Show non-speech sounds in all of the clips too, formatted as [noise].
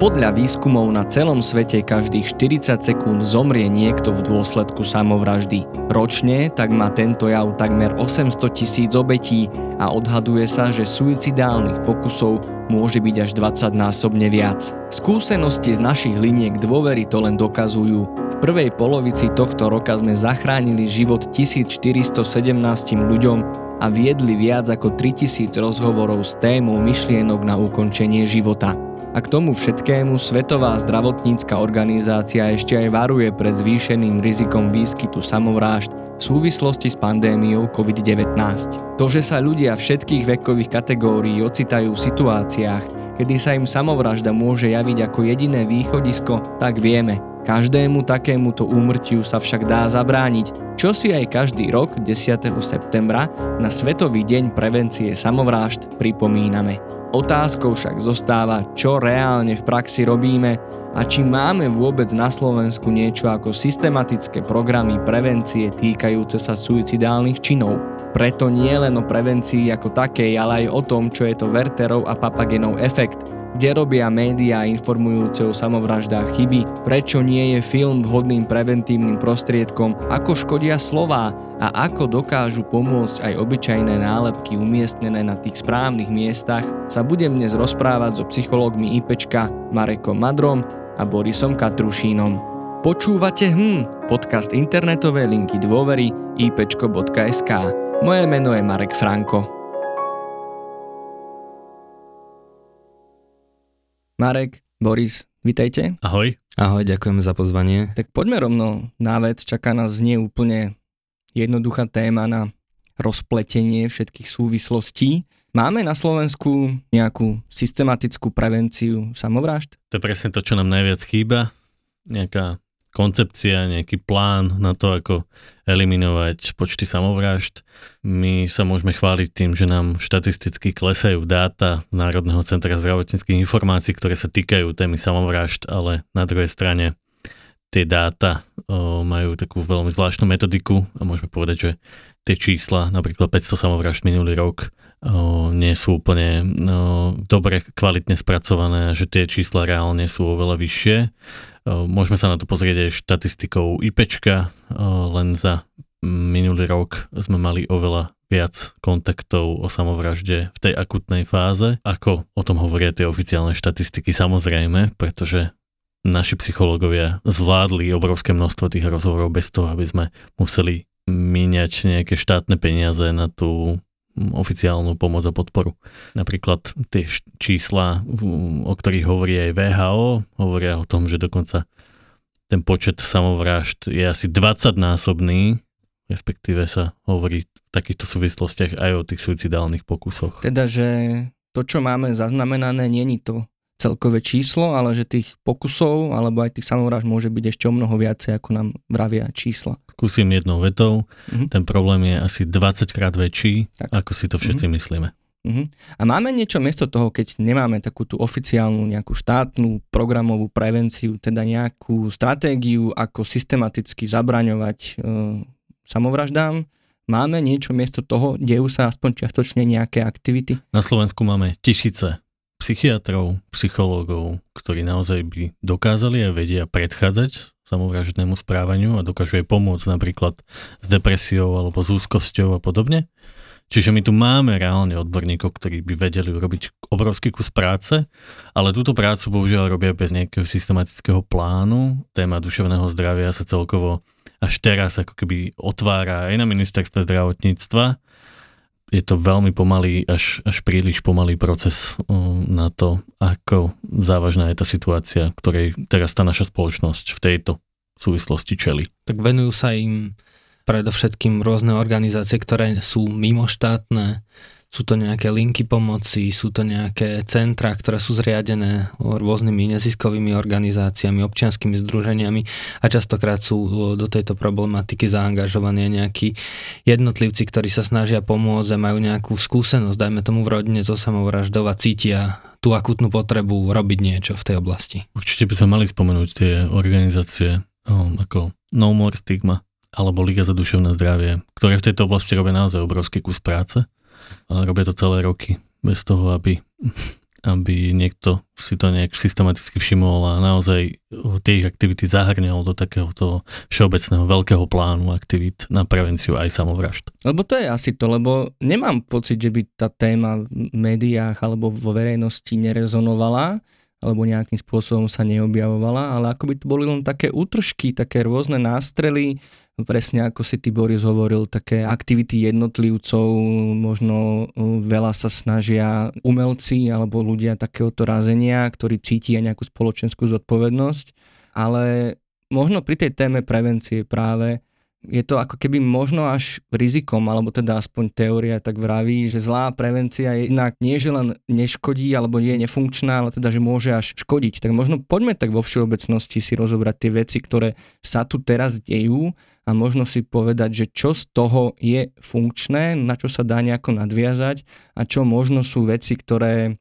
Podľa výskumov na celom svete každých 40 sekúnd zomrie niekto v dôsledku samovraždy. Ročne tak má tento jav takmer 800 tisíc obetí a odhaduje sa, že suicidálnych pokusov môže byť až 20 násobne viac. Skúsenosti z našich liniek dôvery to len dokazujú. V prvej polovici tohto roka sme zachránili život 1417 ľuďom a viedli viac ako 3000 rozhovorov s témou myšlienok na ukončenie života. A k tomu všetkému Svetová zdravotnícka organizácia ešte aj varuje pred zvýšeným rizikom výskytu samovrážd v súvislosti s pandémiou COVID-19. To, že sa ľudia všetkých vekových kategórií ocitajú v situáciách, kedy sa im samovražda môže javiť ako jediné východisko, tak vieme. Každému takémuto úmrtiu sa však dá zabrániť, čo si aj každý rok 10. septembra na Svetový deň prevencie samovrážd pripomíname. Otázkou však zostáva, čo reálne v praxi robíme a či máme vôbec na Slovensku niečo ako systematické programy prevencie týkajúce sa suicidálnych činov. Preto nie len o prevencii ako takej, ale aj o tom, čo je to Werterov a Papagenov efekt, kde robia médiá informujúce o samovraždách chyby, prečo nie je film vhodným preventívnym prostriedkom, ako škodia slová a ako dokážu pomôcť aj obyčajné nálepky umiestnené na tých správnych miestach, sa budem dnes rozprávať so psychológmi IPčka Marekom Madrom a Borisom Katrušínom. Počúvate HM, podcast internetovej linky dôvery ipčko.sk. Moje meno je Marek Franko. Marek, Boris, vitajte. Ahoj. Ahoj, ďakujem za pozvanie. Tak poďme rovno na vec, čaká nás nie úplne jednoduchá téma na rozpletenie všetkých súvislostí. Máme na Slovensku nejakú systematickú prevenciu samovrážd? To je presne to, čo nám najviac chýba. Nejaká koncepcia, nejaký plán na to, ako eliminovať počty samovrážd. My sa môžeme chváliť tým, že nám štatisticky klesajú dáta Národného centra zdravotníckých informácií, ktoré sa týkajú témy samovrážd, ale na druhej strane tie dáta o, majú takú veľmi zvláštnu metodiku a môžeme povedať, že tie čísla, napríklad 500 samovrážd minulý rok, o, nie sú úplne o, dobre, kvalitne spracované, že tie čísla reálne sú oveľa vyššie Môžeme sa na to pozrieť aj štatistikou IPčka, len za minulý rok sme mali oveľa viac kontaktov o samovražde v tej akutnej fáze, ako o tom hovoria tie oficiálne štatistiky samozrejme, pretože naši psychológovia zvládli obrovské množstvo tých rozhovorov bez toho, aby sme museli míňať nejaké štátne peniaze na tú oficiálnu pomoc a podporu. Napríklad tie čísla, o ktorých hovorí aj VHO, hovoria o tom, že dokonca ten počet samovrážd je asi 20-násobný, respektíve sa hovorí v takýchto súvislostiach aj o tých suicidálnych pokusoch. Teda, že to, čo máme zaznamenané, není to celkové číslo, ale že tých pokusov alebo aj tých samovráž môže byť ešte o mnoho viacej, ako nám vravia čísla. Skúsim jednou vetou. Mm-hmm. Ten problém je asi 20 krát väčší, tak. ako si to všetci mm-hmm. myslíme. Uh-huh. A máme niečo miesto toho, keď nemáme takú tú oficiálnu nejakú štátnu programovú prevenciu, teda nejakú stratégiu, ako systematicky zabraňovať e, samovraždám, máme niečo miesto toho, dejú sa aspoň čiastočne nejaké aktivity? Na Slovensku máme tisíce psychiatrov, psychológov, ktorí naozaj by dokázali a vedia predchádzať samovražednému správaniu a dokážu aj pomôcť napríklad s depresiou alebo s úzkosťou a podobne. Čiže my tu máme reálne odborníkov, ktorí by vedeli urobiť obrovský kus práce, ale túto prácu bohužiaľ robia bez nejakého systematického plánu. Téma duševného zdravia sa celkovo až teraz ako keby otvára aj na ministerstve zdravotníctva je to veľmi pomalý, až, až príliš pomalý proces um, na to, ako závažná je tá situácia, ktorej teraz tá naša spoločnosť v tejto súvislosti čeli. Tak venujú sa im predovšetkým rôzne organizácie, ktoré sú mimoštátne, sú to nejaké linky pomoci, sú to nejaké centra, ktoré sú zriadené rôznymi neziskovými organizáciami, občianskými združeniami a častokrát sú do tejto problematiky zaangažovaní nejakí jednotlivci, ktorí sa snažia pomôcť a majú nejakú skúsenosť, dajme tomu v rodine zo samovraždov a cítia tú akutnú potrebu robiť niečo v tej oblasti. Určite by sa mali spomenúť tie organizácie um, ako No More Stigma alebo Liga za duševné zdravie, ktoré v tejto oblasti robia naozaj obrovský kus práce a robia to celé roky, bez toho, aby aby niekto si to nejak systematicky všimol a naozaj tie ich aktivity zahrňal do takého toho všeobecného veľkého plánu aktivít na prevenciu aj samovražd. Lebo to je asi to, lebo nemám pocit, že by tá téma v médiách alebo vo verejnosti nerezonovala, alebo nejakým spôsobom sa neobjavovala, ale ako by to boli len také útržky, také rôzne nástrely, presne ako si ty Boris hovoril, také aktivity jednotlivcov, možno veľa sa snažia umelci alebo ľudia takéhoto razenia, ktorí cítia nejakú spoločenskú zodpovednosť, ale možno pri tej téme prevencie práve je to ako keby možno až rizikom, alebo teda aspoň teória tak vraví, že zlá prevencia je jednak nie, že len neškodí, alebo je nefunkčná, ale teda, že môže až škodiť. Tak možno poďme tak vo všeobecnosti si rozobrať tie veci, ktoré sa tu teraz dejú a možno si povedať, že čo z toho je funkčné, na čo sa dá nejako nadviazať a čo možno sú veci, ktoré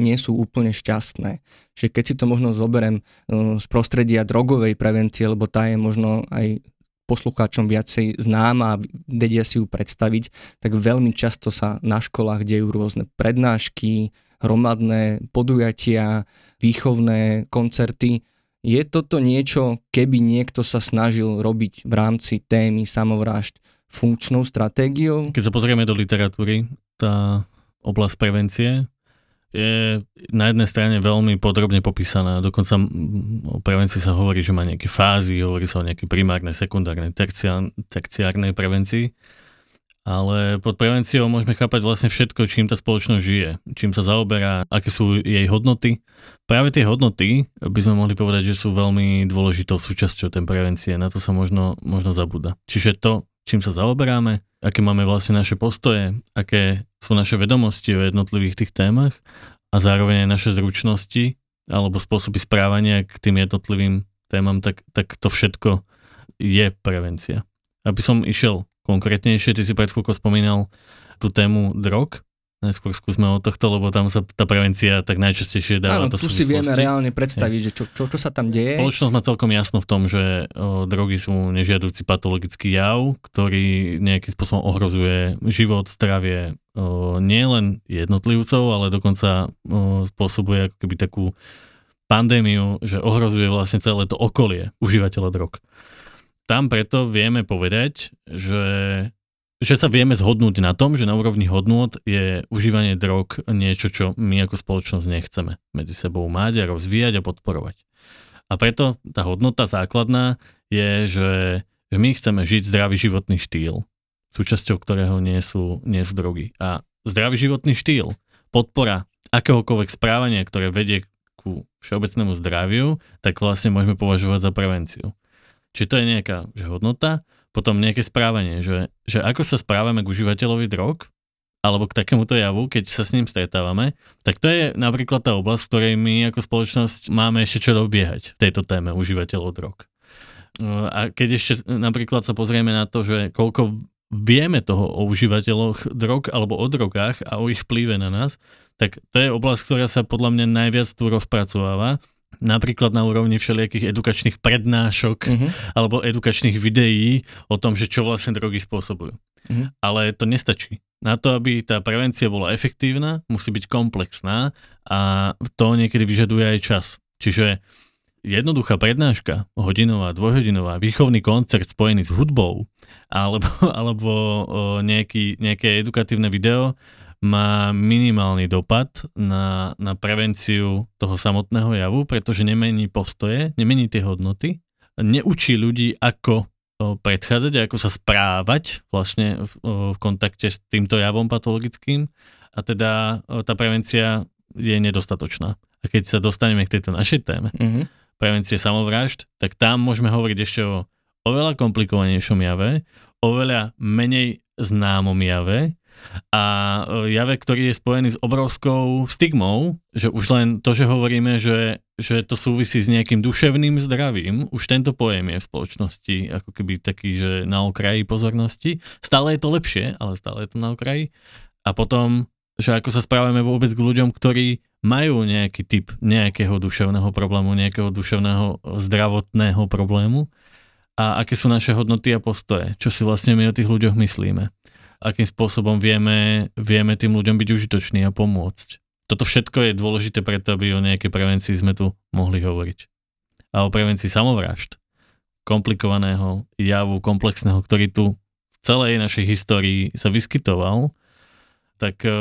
nie sú úplne šťastné. Že keď si to možno zoberiem uh, z prostredia drogovej prevencie, lebo tá je možno aj poslucháčom viacej známa a vedia si ju predstaviť, tak veľmi často sa na školách dejú rôzne prednášky, hromadné podujatia, výchovné koncerty. Je toto niečo, keby niekto sa snažil robiť v rámci témy samovrážd funkčnou stratégiou? Keď sa pozrieme do literatúry, tá oblasť prevencie je na jednej strane veľmi podrobne popísaná. Dokonca o prevencii sa hovorí, že má nejaké fázy, hovorí sa o nejakej primárnej, sekundárnej, terciárnej prevencii. Ale pod prevenciou môžeme chápať vlastne všetko, čím tá spoločnosť žije, čím sa zaoberá, aké sú jej hodnoty. Práve tie hodnoty by sme mohli povedať, že sú veľmi dôležitou súčasťou tej prevencie. Na to sa možno, možno zabúda. Čiže to, čím sa zaoberáme, aké máme vlastne naše postoje, aké sú naše vedomosti o jednotlivých tých témach a zároveň aj naše zručnosti alebo spôsoby správania k tým jednotlivým témam, tak, tak to všetko je prevencia. Aby som išiel konkrétnejšie, ty si pred chvíľkou spomínal tú tému drog, Najskôr skúsme od tohto, lebo tam sa tá prevencia tak najčastejšie dáva Áno, tu si vieme reálne predstaviť, je. že čo, čo, čo sa tam deje. Spoločnosť má celkom jasno v tom, že o, drogy sú nežiaducí patologický jav, ktorý nejakým spôsobom ohrozuje život, zdravie nielen jednotlivcov, ale dokonca o, spôsobuje ako keby takú pandémiu, že ohrozuje vlastne celé to okolie užívateľa drog. Tam preto vieme povedať, že že sa vieme zhodnúť na tom, že na úrovni hodnôt je užívanie drog niečo, čo my ako spoločnosť nechceme medzi sebou mať a rozvíjať a podporovať. A preto tá hodnota základná je, že my chceme žiť zdravý životný štýl, súčasťou ktorého nie sú, nie sú drogy. A zdravý životný štýl, podpora akéhokoľvek správania, ktoré vedie ku všeobecnému zdraviu, tak vlastne môžeme považovať za prevenciu. Čiže to je nejaká že hodnota, potom nejaké správanie, že, že ako sa správame k užívateľovi drog, alebo k takémuto javu, keď sa s ním stretávame, tak to je napríklad tá oblasť, v ktorej my ako spoločnosť máme ešte čo dobiehať v tejto téme užívateľov drog. A keď ešte napríklad sa pozrieme na to, že koľko vieme toho o užívateľoch drog alebo o drogách a o ich vplyve na nás, tak to je oblasť, ktorá sa podľa mňa najviac tu rozpracováva napríklad na úrovni všelijakých edukačných prednášok uh-huh. alebo edukačných videí o tom, že čo vlastne drogy spôsobujú. Uh-huh. Ale to nestačí. Na to, aby tá prevencia bola efektívna, musí byť komplexná a to niekedy vyžaduje aj čas. Čiže jednoduchá prednáška, hodinová, dvojhodinová, výchovný koncert spojený s hudbou alebo, alebo nejaký, nejaké edukatívne video má minimálny dopad na, na prevenciu toho samotného javu, pretože nemení postoje, nemení tie hodnoty, neučí ľudí, ako predchádzať, ako sa správať vlastne v, v kontakte s týmto javom patologickým a teda tá prevencia je nedostatočná. A keď sa dostaneme k tejto našej téme, mm-hmm. prevencie samovražd, tak tam môžeme hovoriť ešte o oveľa komplikovanejšom jave, oveľa menej známom jave, a e, jave, ktorý je spojený s obrovskou stigmou, že už len to, že hovoríme, že, že to súvisí s nejakým duševným zdravím, už tento pojem je v spoločnosti ako keby taký, že na okraji pozornosti. Stále je to lepšie, ale stále je to na okraji. A potom, že ako sa správame vôbec k ľuďom, ktorí majú nejaký typ nejakého duševného problému, nejakého duševného zdravotného problému a aké sú naše hodnoty a postoje, čo si vlastne my o tých ľuďoch myslíme akým spôsobom vieme, vieme tým ľuďom byť užitoční a pomôcť. toto všetko je dôležité preto, aby o nejakej prevencii sme tu mohli hovoriť. A o prevencii samovražd, komplikovaného javu, komplexného, ktorý tu v celej našej histórii sa vyskytoval, tak e,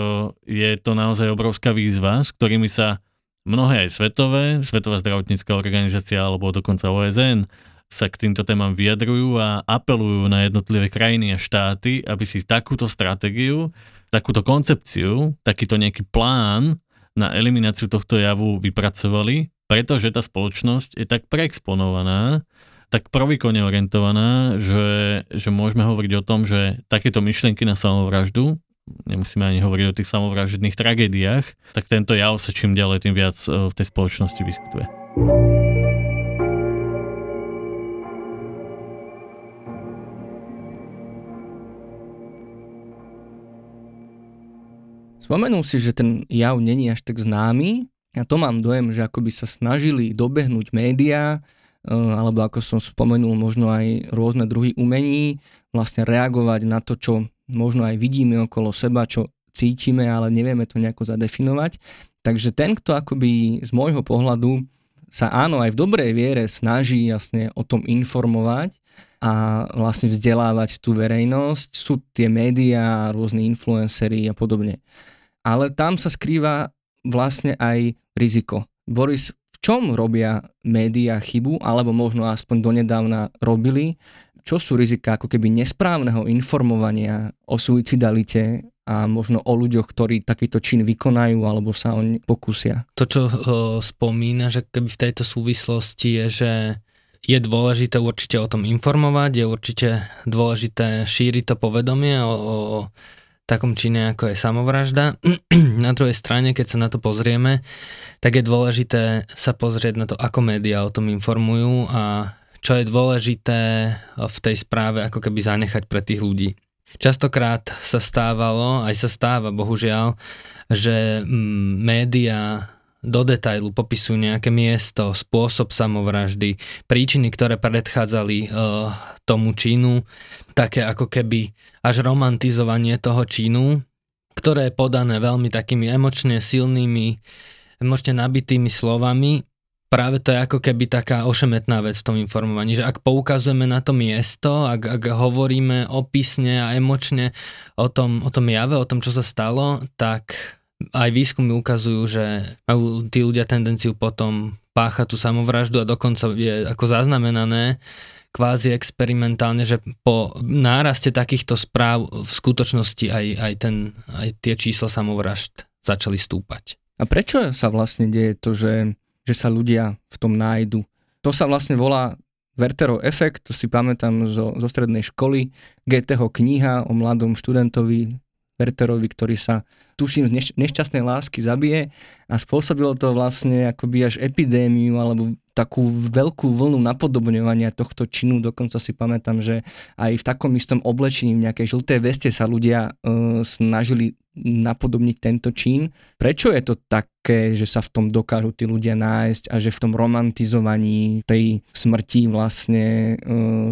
je to naozaj obrovská výzva, s ktorými sa mnohé aj svetové, Svetová zdravotnícká organizácia alebo dokonca OSN sa k týmto témam vyjadrujú a apelujú na jednotlivé krajiny a štáty, aby si takúto stratégiu takúto koncepciu, takýto nejaký plán na elimináciu tohto javu vypracovali, pretože tá spoločnosť je tak preexponovaná, tak provýkone orientovaná, že, že môžeme hovoriť o tom, že takéto myšlienky na samovraždu, nemusíme ani hovoriť o tých samovražedných tragédiách, tak tento jav sa čím ďalej tým viac eh, v tej spoločnosti vyskytuje. Spomenul si, že ten jav není až tak známy a to mám dojem, že ako by sa snažili dobehnúť médiá, e, alebo ako som spomenul, možno aj rôzne druhy umení, vlastne reagovať na to, čo možno aj vidíme okolo seba, čo cítime, ale nevieme to nejako zadefinovať. Takže ten, kto akoby z môjho pohľadu sa áno aj v dobrej viere snaží vlastne o tom informovať a vlastne vzdelávať tú verejnosť, sú tie médiá, rôzni influencery a podobne ale tam sa skrýva vlastne aj riziko. Boris, v čom robia médiá chybu, alebo možno aspoň donedávna robili, čo sú rizika ako keby nesprávneho informovania o suicidalite a možno o ľuďoch, ktorí takýto čin vykonajú alebo sa o pokusia. To, čo uh, spomína, že keby v tejto súvislosti je, že je dôležité určite o tom informovať, je určite dôležité šíriť to povedomie o, o takom čine, ako je samovražda. [clears throat] na druhej strane, keď sa na to pozrieme, tak je dôležité sa pozrieť na to, ako médiá o tom informujú a čo je dôležité v tej správe ako keby zanechať pre tých ľudí. Častokrát sa stávalo, aj sa stáva bohužiaľ, že mm, médiá do detailu popisujú nejaké miesto, spôsob samovraždy, príčiny, ktoré predchádzali uh, tomu činu, také ako keby až romantizovanie toho činu, ktoré je podané veľmi takými emočne silnými, emočne nabitými slovami. Práve to je ako keby taká ošemetná vec v tom informovaní, že ak poukazujeme na to miesto, ak, ak hovoríme opisne a emočne o tom, o tom jave, o tom, čo sa stalo, tak aj výskumy ukazujú, že majú tí ľudia tendenciu potom páchať tú samovraždu a dokonca je ako zaznamenané kvázi experimentálne, že po náraste takýchto správ v skutočnosti aj, aj, ten, aj tie čísla samovražd začali stúpať. A prečo sa vlastne deje to, že, že sa ľudia v tom nájdu? To sa vlastne volá Werterov efekt, to si pamätám zo, zo strednej školy, GTho kniha o mladom študentovi Werterovi, ktorý sa tuším z neš- nešťastnej lásky zabije a spôsobilo to vlastne akoby až epidémiu alebo takú veľkú vlnu napodobňovania tohto činu, dokonca si pamätám, že aj v takom istom oblečení, v nejakej žltej veste sa ľudia e, snažili napodobniť tento čin. Prečo je to také, že sa v tom dokážu tí ľudia nájsť a že v tom romantizovaní tej smrti vlastne e,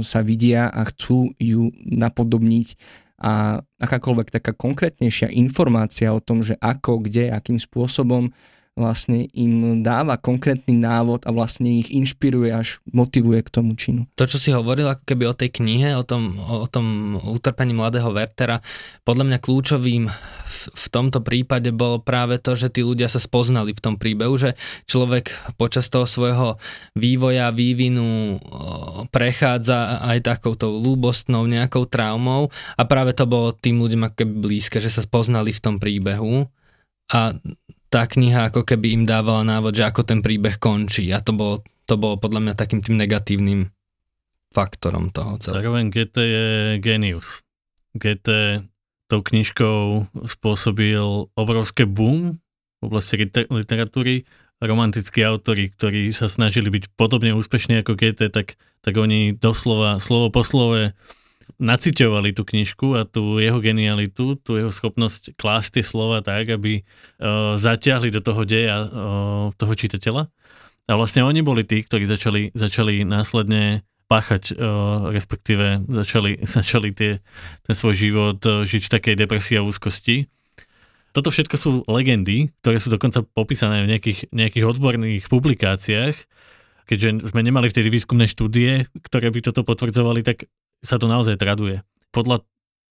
sa vidia a chcú ju napodobniť a akákoľvek taká konkrétnejšia informácia o tom, že ako, kde, akým spôsobom vlastne im dáva konkrétny návod a vlastne ich inšpiruje až motivuje k tomu činu. To, čo si hovoril ako keby o tej knihe, o tom, o tom utrpení mladého Wertera, podľa mňa kľúčovým v, v tomto prípade bolo práve to, že tí ľudia sa spoznali v tom príbehu, že človek počas toho svojho vývoja, vývinu prechádza aj takouto lúbostnou nejakou traumou a práve to bolo tým ľuďom ako keby blízke, že sa spoznali v tom príbehu a tá kniha ako keby im dávala návod, že ako ten príbeh končí a to bolo, to bolo podľa mňa takým tým negatívnym faktorom toho celého. Zároveň GT je genius. GT tou knižkou spôsobil obrovské boom v oblasti literatúry. Romantickí autori, ktorí sa snažili byť podobne úspešní ako GT, tak, tak oni doslova slovo po slove naciťovali tú knižku a tú jeho genialitu, tú jeho schopnosť klásť tie slova tak, aby uh, zatiahli do toho deja uh, toho čitateľa. A vlastne oni boli tí, ktorí začali, začali následne páchať, uh, respektíve začali, [laughs] začali tie, ten svoj život uh, žiť v takej depresii a úzkosti. toto všetko sú legendy, ktoré sú dokonca popísané v nejakých, nejakých odborných publikáciách. Keďže sme nemali vtedy výskumné štúdie, ktoré by toto potvrdzovali, tak sa to naozaj traduje. Podľa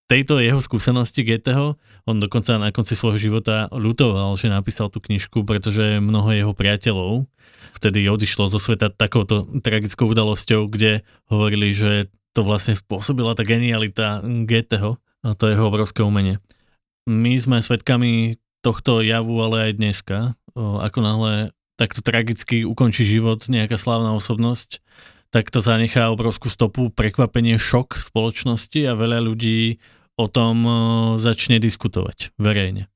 tejto jeho skúsenosti Goetheho, on dokonca na konci svojho života ľutoval, že napísal tú knižku, pretože mnoho jeho priateľov vtedy odišlo zo sveta takouto tragickou udalosťou, kde hovorili, že to vlastne spôsobila tá genialita Goetheho a to jeho obrovské umenie. My sme svedkami tohto javu, ale aj dneska, ako náhle takto tragicky ukončí život nejaká slávna osobnosť, tak to zanechá obrovskú stopu, prekvapenie, šok spoločnosti a veľa ľudí o tom e, začne diskutovať verejne.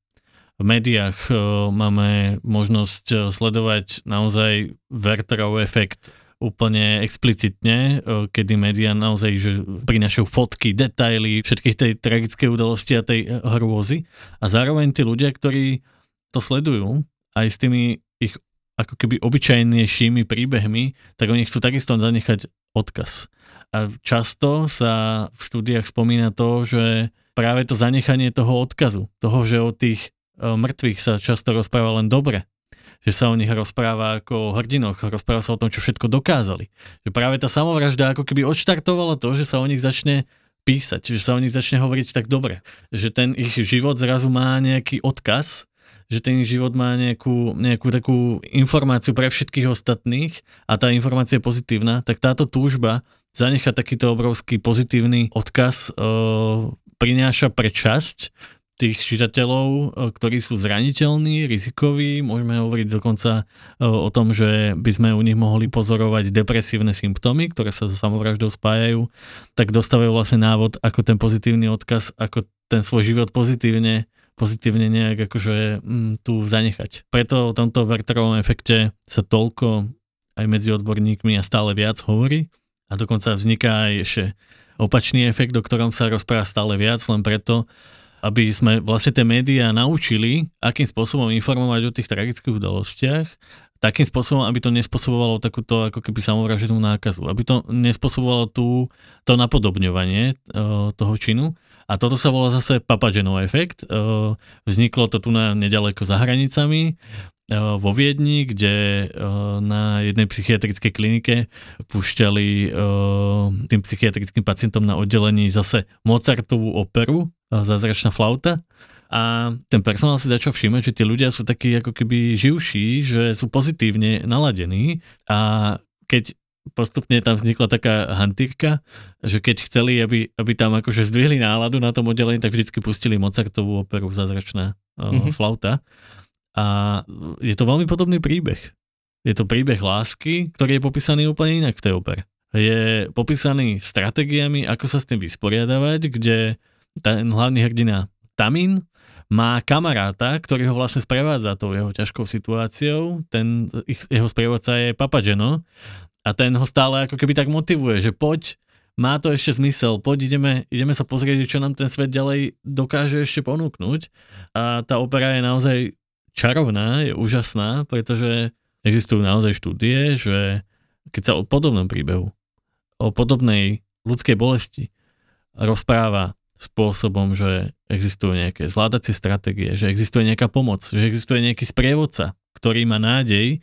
V médiách e, máme možnosť e, sledovať naozaj Wertherov efekt úplne explicitne, kedy médiá naozaj že prinašajú fotky, detaily, všetkých tej tragickej udalosti a tej hrôzy. A zároveň tí ľudia, ktorí to sledujú, aj s tými ich ako keby obyčajnejšími príbehmi, tak oni chcú takisto zanechať odkaz. A často sa v štúdiách spomína to, že práve to zanechanie toho odkazu, toho, že o tých e, mŕtvych sa často rozpráva len dobre, že sa o nich rozpráva ako o hrdinoch, rozpráva sa o tom, čo všetko dokázali. Že práve tá samovražda ako keby odštartovala to, že sa o nich začne písať, že sa o nich začne hovoriť tak dobre. Že ten ich život zrazu má nejaký odkaz, že ten život má nejakú, nejakú takú informáciu pre všetkých ostatných a tá informácia je pozitívna, tak táto túžba zanechať takýto obrovský pozitívny odkaz e, prináša pre časť tých čitateľov, e, ktorí sú zraniteľní, rizikoví, môžeme hovoriť dokonca e, o tom, že by sme u nich mohli pozorovať depresívne symptómy, ktoré sa so samovraždou spájajú, tak dostávajú vlastne návod, ako ten pozitívny odkaz, ako ten svoj život pozitívne pozitívne nejak akože mm, tu zanechať. Preto o tomto Werterovom efekte sa toľko aj medzi odborníkmi a stále viac hovorí a dokonca vzniká aj ešte opačný efekt, o ktorom sa rozpráva stále viac, len preto, aby sme vlastne tie médiá naučili, akým spôsobom informovať o tých tragických udalostiach, takým spôsobom, aby to nespôsobovalo takúto ako keby samovraženú nákazu, aby to nespôsobovalo tú, to napodobňovanie uh, toho činu. A toto sa volá zase Papagenov efekt. Vzniklo to tu na nedaleko za hranicami. Vo Viedni, kde na jednej psychiatrickej klinike púšťali tým psychiatrickým pacientom na oddelení zase Mozartovú operu, Zázračná flauta. A ten personál si začal všímať, že tí ľudia sú takí ako keby živší, že sú pozitívne naladení a keď postupne tam vznikla taká hantírka, že keď chceli, aby, aby tam akože zdvihli náladu na tom oddelení, tak vždycky pustili Mozartovú operu Zázračná mm-hmm. flauta. A je to veľmi podobný príbeh. Je to príbeh lásky, ktorý je popísaný úplne inak v tej opere. Je popísaný stratégiami, ako sa s tým vysporiadavať, kde ten hlavný hrdina Tamin má kamaráta, ktorý ho vlastne sprevádza tou jeho ťažkou situáciou. Ten, ich, jeho sprievodca je Papageno a ten ho stále ako keby tak motivuje, že poď, má to ešte zmysel, poď ideme, ideme sa pozrieť, čo nám ten svet ďalej dokáže ešte ponúknuť. A tá opera je naozaj čarovná, je úžasná, pretože existujú naozaj štúdie, že keď sa o podobnom príbehu, o podobnej ľudskej bolesti rozpráva spôsobom, že existujú nejaké zvládacie stratégie, že existuje nejaká pomoc, že existuje nejaký sprievodca, ktorý má nádej,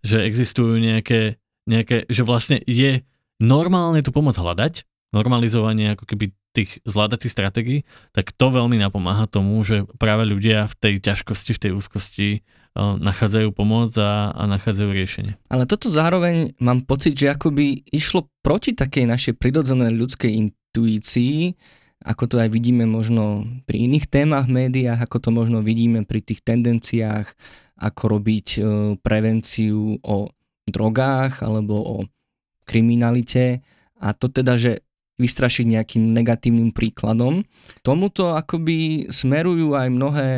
že existujú nejaké, nejaké že vlastne je normálne tú pomoc hľadať, normalizovanie ako keby tých zvládacích stratégií, tak to veľmi napomáha tomu, že práve ľudia v tej ťažkosti, v tej úzkosti uh, nachádzajú pomoc a, a nachádzajú riešenie. Ale toto zároveň mám pocit, že akoby išlo proti takej našej prirodzenej ľudskej intuícii, ako to aj vidíme možno pri iných témach v médiách, ako to možno vidíme pri tých tendenciách, ako robiť uh, prevenciu o drogách alebo o kriminalite. A to teda, že vystrašiť nejakým negatívnym príkladom. Tomuto akoby smerujú aj mnohé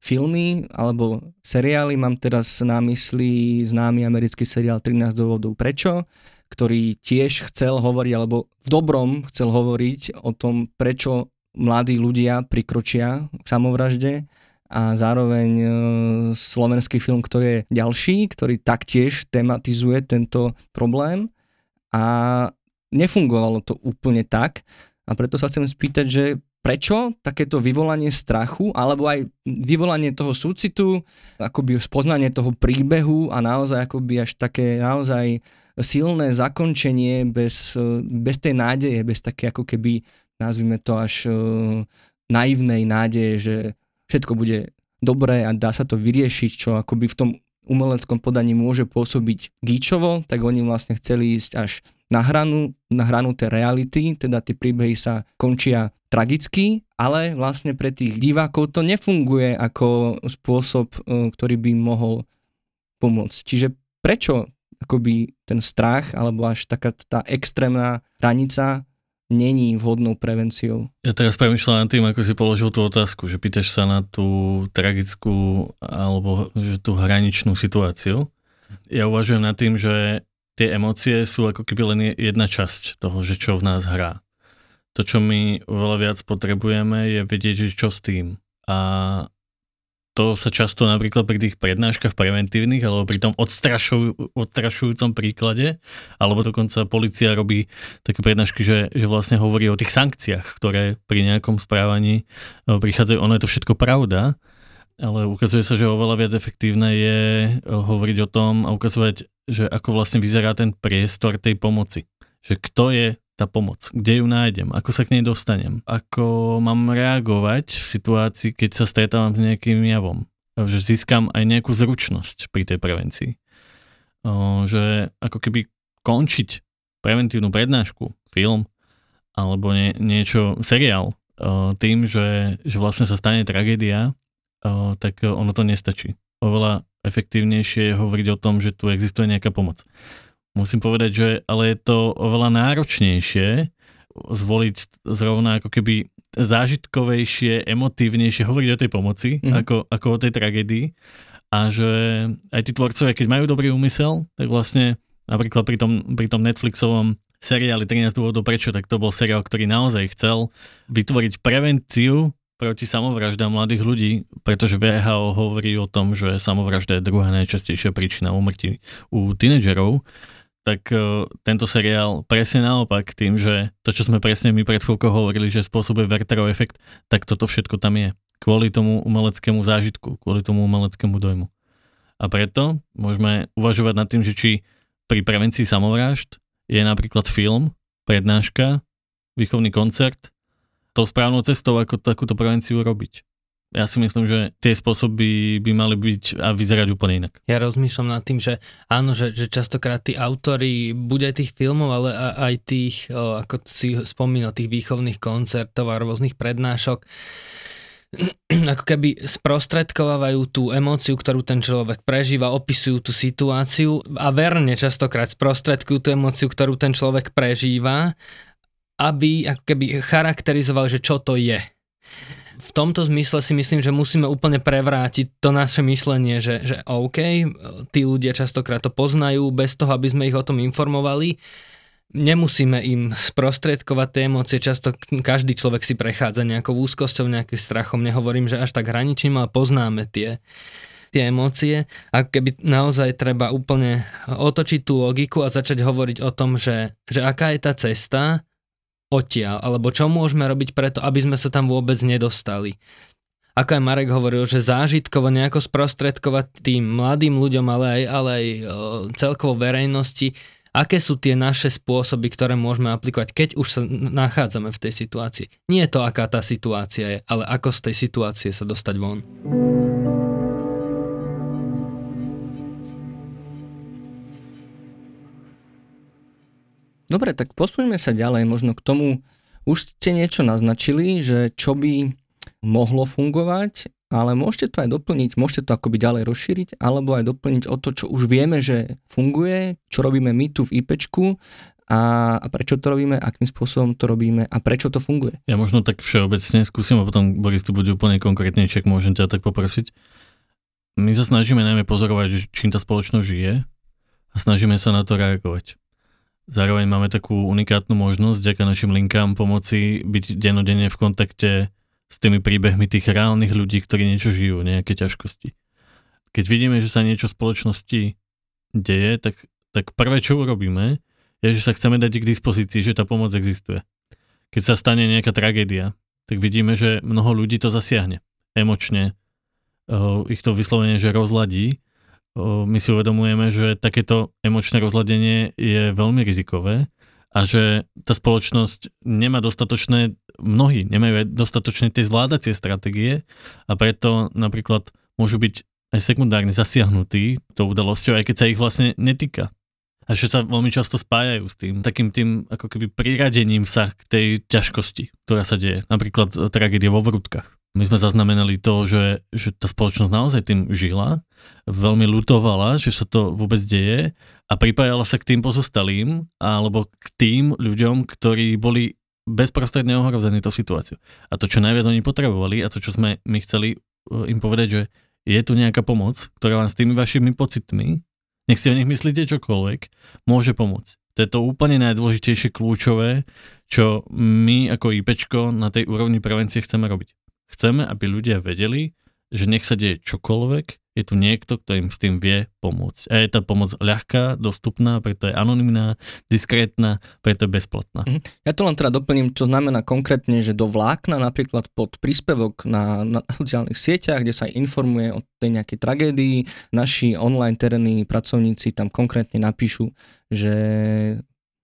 filmy alebo seriály, mám teraz na mysli známy americký seriál 13 dôvodov prečo, ktorý tiež chcel hovoriť, alebo v dobrom chcel hovoriť o tom, prečo mladí ľudia prikročia k samovražde a zároveň e, slovenský film, ktorý je ďalší, ktorý taktiež tematizuje tento problém. A nefungovalo to úplne tak. A preto sa chcem spýtať, že prečo takéto vyvolanie strachu, alebo aj vyvolanie toho súcitu, akoby spoznanie toho príbehu a naozaj akoby až také naozaj silné zakončenie bez, bez tej nádeje, bez také ako keby, nazvime to až uh, naivnej nádeje, že všetko bude dobré a dá sa to vyriešiť, čo akoby v tom umeleckom podaní môže pôsobiť gíčovo, tak oni vlastne chceli ísť až na hranu, na hranu tej reality, teda tie príbehy sa končia tragicky, ale vlastne pre tých divákov to nefunguje ako spôsob, e, ktorý by mohol pomôcť. Čiže prečo akoby ten strach alebo až taká tá extrémna hranica není vhodnou prevenciou. Ja teraz premyšľam nad tým, ako si položil tú otázku, že pýtaš sa na tú tragickú alebo že tú hraničnú situáciu. Ja uvažujem nad tým, že tie emócie sú ako keby len jedna časť toho, že čo v nás hrá. To, čo my oveľa viac potrebujeme, je vedieť, že čo s tým. A to sa často napríklad pri tých prednáškach preventívnych alebo pri tom odstrašuj, odstrašujúcom príklade, alebo dokonca policia robí také prednášky, že, že vlastne hovorí o tých sankciách, ktoré pri nejakom správaní e, prichádzajú. Ono je to všetko pravda, ale ukazuje sa, že oveľa viac efektívne je e, hovoriť o tom a ukazovať, že ako vlastne vyzerá ten priestor tej pomoci. Že kto je tá pomoc? Kde ju nájdem? Ako sa k nej dostanem? Ako mám reagovať v situácii, keď sa stretávam s nejakým javom? Že získam aj nejakú zručnosť pri tej prevencii. Že ako keby končiť preventívnu prednášku, film alebo nie, niečo, seriál tým, že, že vlastne sa stane tragédia, tak ono to nestačí. Oveľa efektívnejšie je hovoriť o tom, že tu existuje nejaká pomoc musím povedať, že ale je to oveľa náročnejšie zvoliť zrovna ako keby zážitkovejšie, emotívnejšie hovoriť o tej pomoci, mm. ako, ako o tej tragédii. A že aj tí tvorcovia, keď majú dobrý úmysel, tak vlastne napríklad pri tom, pri tom Netflixovom seriáli 13 dôvodov prečo, tak to bol seriál, ktorý naozaj chcel vytvoriť prevenciu proti samovraždám mladých ľudí, pretože VHO hovorí o tom, že samovražda je druhá najčastejšia príčina úmrtí u tínedžerov tak uh, tento seriál presne naopak tým, že to, čo sme presne my pred chvíľkou hovorili, že spôsobuje Werterov efekt, tak toto všetko tam je. Kvôli tomu umeleckému zážitku, kvôli tomu umeleckému dojmu. A preto môžeme uvažovať nad tým, že či pri prevencii samovrážd je napríklad film, prednáška, výchovný koncert tou správnou cestou, ako takúto prevenciu robiť ja si myslím, že tie spôsoby by mali byť a vyzerať úplne inak. Ja rozmýšľam nad tým, že áno, že, že častokrát tí autory, bude tých filmov, ale aj tých, ako si spomínal, tých výchovných koncertov a rôznych prednášok, [clears throat] ako keby sprostredkovávajú tú emóciu, ktorú ten človek prežíva, opisujú tú situáciu a verne častokrát sprostredkujú tú emóciu, ktorú ten človek prežíva, aby ako keby charakterizoval, že čo to je v tomto zmysle si myslím, že musíme úplne prevrátiť to naše myslenie, že, že OK, tí ľudia častokrát to poznajú bez toho, aby sme ich o tom informovali. Nemusíme im sprostredkovať tie emócie, často každý človek si prechádza nejakou úzkosťou, nejakým strachom, nehovorím, že až tak hraničím, ale poznáme tie, tie emócie a keby naozaj treba úplne otočiť tú logiku a začať hovoriť o tom, že, že aká je tá cesta, odtiaľ, alebo čo môžeme robiť preto, aby sme sa tam vôbec nedostali. Ako aj Marek hovoril, že zážitkovo nejako sprostredkovať tým mladým ľuďom, ale aj, ale aj celkovo verejnosti, aké sú tie naše spôsoby, ktoré môžeme aplikovať, keď už sa nachádzame v tej situácii. Nie je to, aká tá situácia je, ale ako z tej situácie sa dostať von. Dobre, tak posuňme sa ďalej možno k tomu, už ste niečo naznačili, že čo by mohlo fungovať, ale môžete to aj doplniť, môžete to akoby ďalej rozšíriť, alebo aj doplniť o to, čo už vieme, že funguje, čo robíme my tu v IPčku a, a prečo to robíme, akým spôsobom to robíme a prečo to funguje. Ja možno tak všeobecne skúsim a potom Boris tu bude úplne konkrétnejšie, ak môžem ťa tak poprosiť. My sa snažíme najmä pozorovať, čím tá spoločnosť žije a snažíme sa na to reagovať. Zároveň máme takú unikátnu možnosť, ďaká našim linkám pomoci byť denodenne v kontakte s tými príbehmi tých reálnych ľudí, ktorí niečo žijú, nejaké ťažkosti. Keď vidíme, že sa niečo v spoločnosti deje, tak, tak prvé, čo urobíme, je, že sa chceme dať k dispozícii, že tá pomoc existuje. Keď sa stane nejaká tragédia, tak vidíme, že mnoho ľudí to zasiahne emočne. Ich to vyslovene, že rozladí. My si uvedomujeme, že takéto emočné rozladenie je veľmi rizikové a že tá spoločnosť nemá dostatočné, mnohí nemajú dostatočné tie zvládacie stratégie a preto napríklad môžu byť aj sekundárne zasiahnutí tou udalosťou, aj keď sa ich vlastne netýka a že sa veľmi často spájajú s tým, takým tým ako keby priradením sa k tej ťažkosti, ktorá sa deje. Napríklad e, tragédia vo Vrútkach. My sme zaznamenali to, že, že tá spoločnosť naozaj tým žila, veľmi lutovala, že sa to vôbec deje a pripájala sa k tým pozostalým alebo k tým ľuďom, ktorí boli bezprostredne ohrození tou situáciou. A to, čo najviac oni potrebovali a to, čo sme my chceli e, im povedať, že je tu nejaká pomoc, ktorá vám s tými vašimi pocitmi nech si o nich myslíte čokoľvek, môže pomôcť. To je to úplne najdôležitejšie kľúčové, čo my ako IPčko na tej úrovni prevencie chceme robiť. Chceme, aby ľudia vedeli, že nech sa deje čokoľvek, je tu niekto, kto im s tým vie pomôcť. A je tá pomoc ľahká, dostupná, preto je anonimná, diskrétna, preto je bezplatná. Mhm. Ja to len teda doplním, čo znamená konkrétne, že do vlákna napríklad pod príspevok na, na sociálnych sieťach, kde sa informuje o tej nejakej tragédii, naši online terénni pracovníci tam konkrétne napíšu, že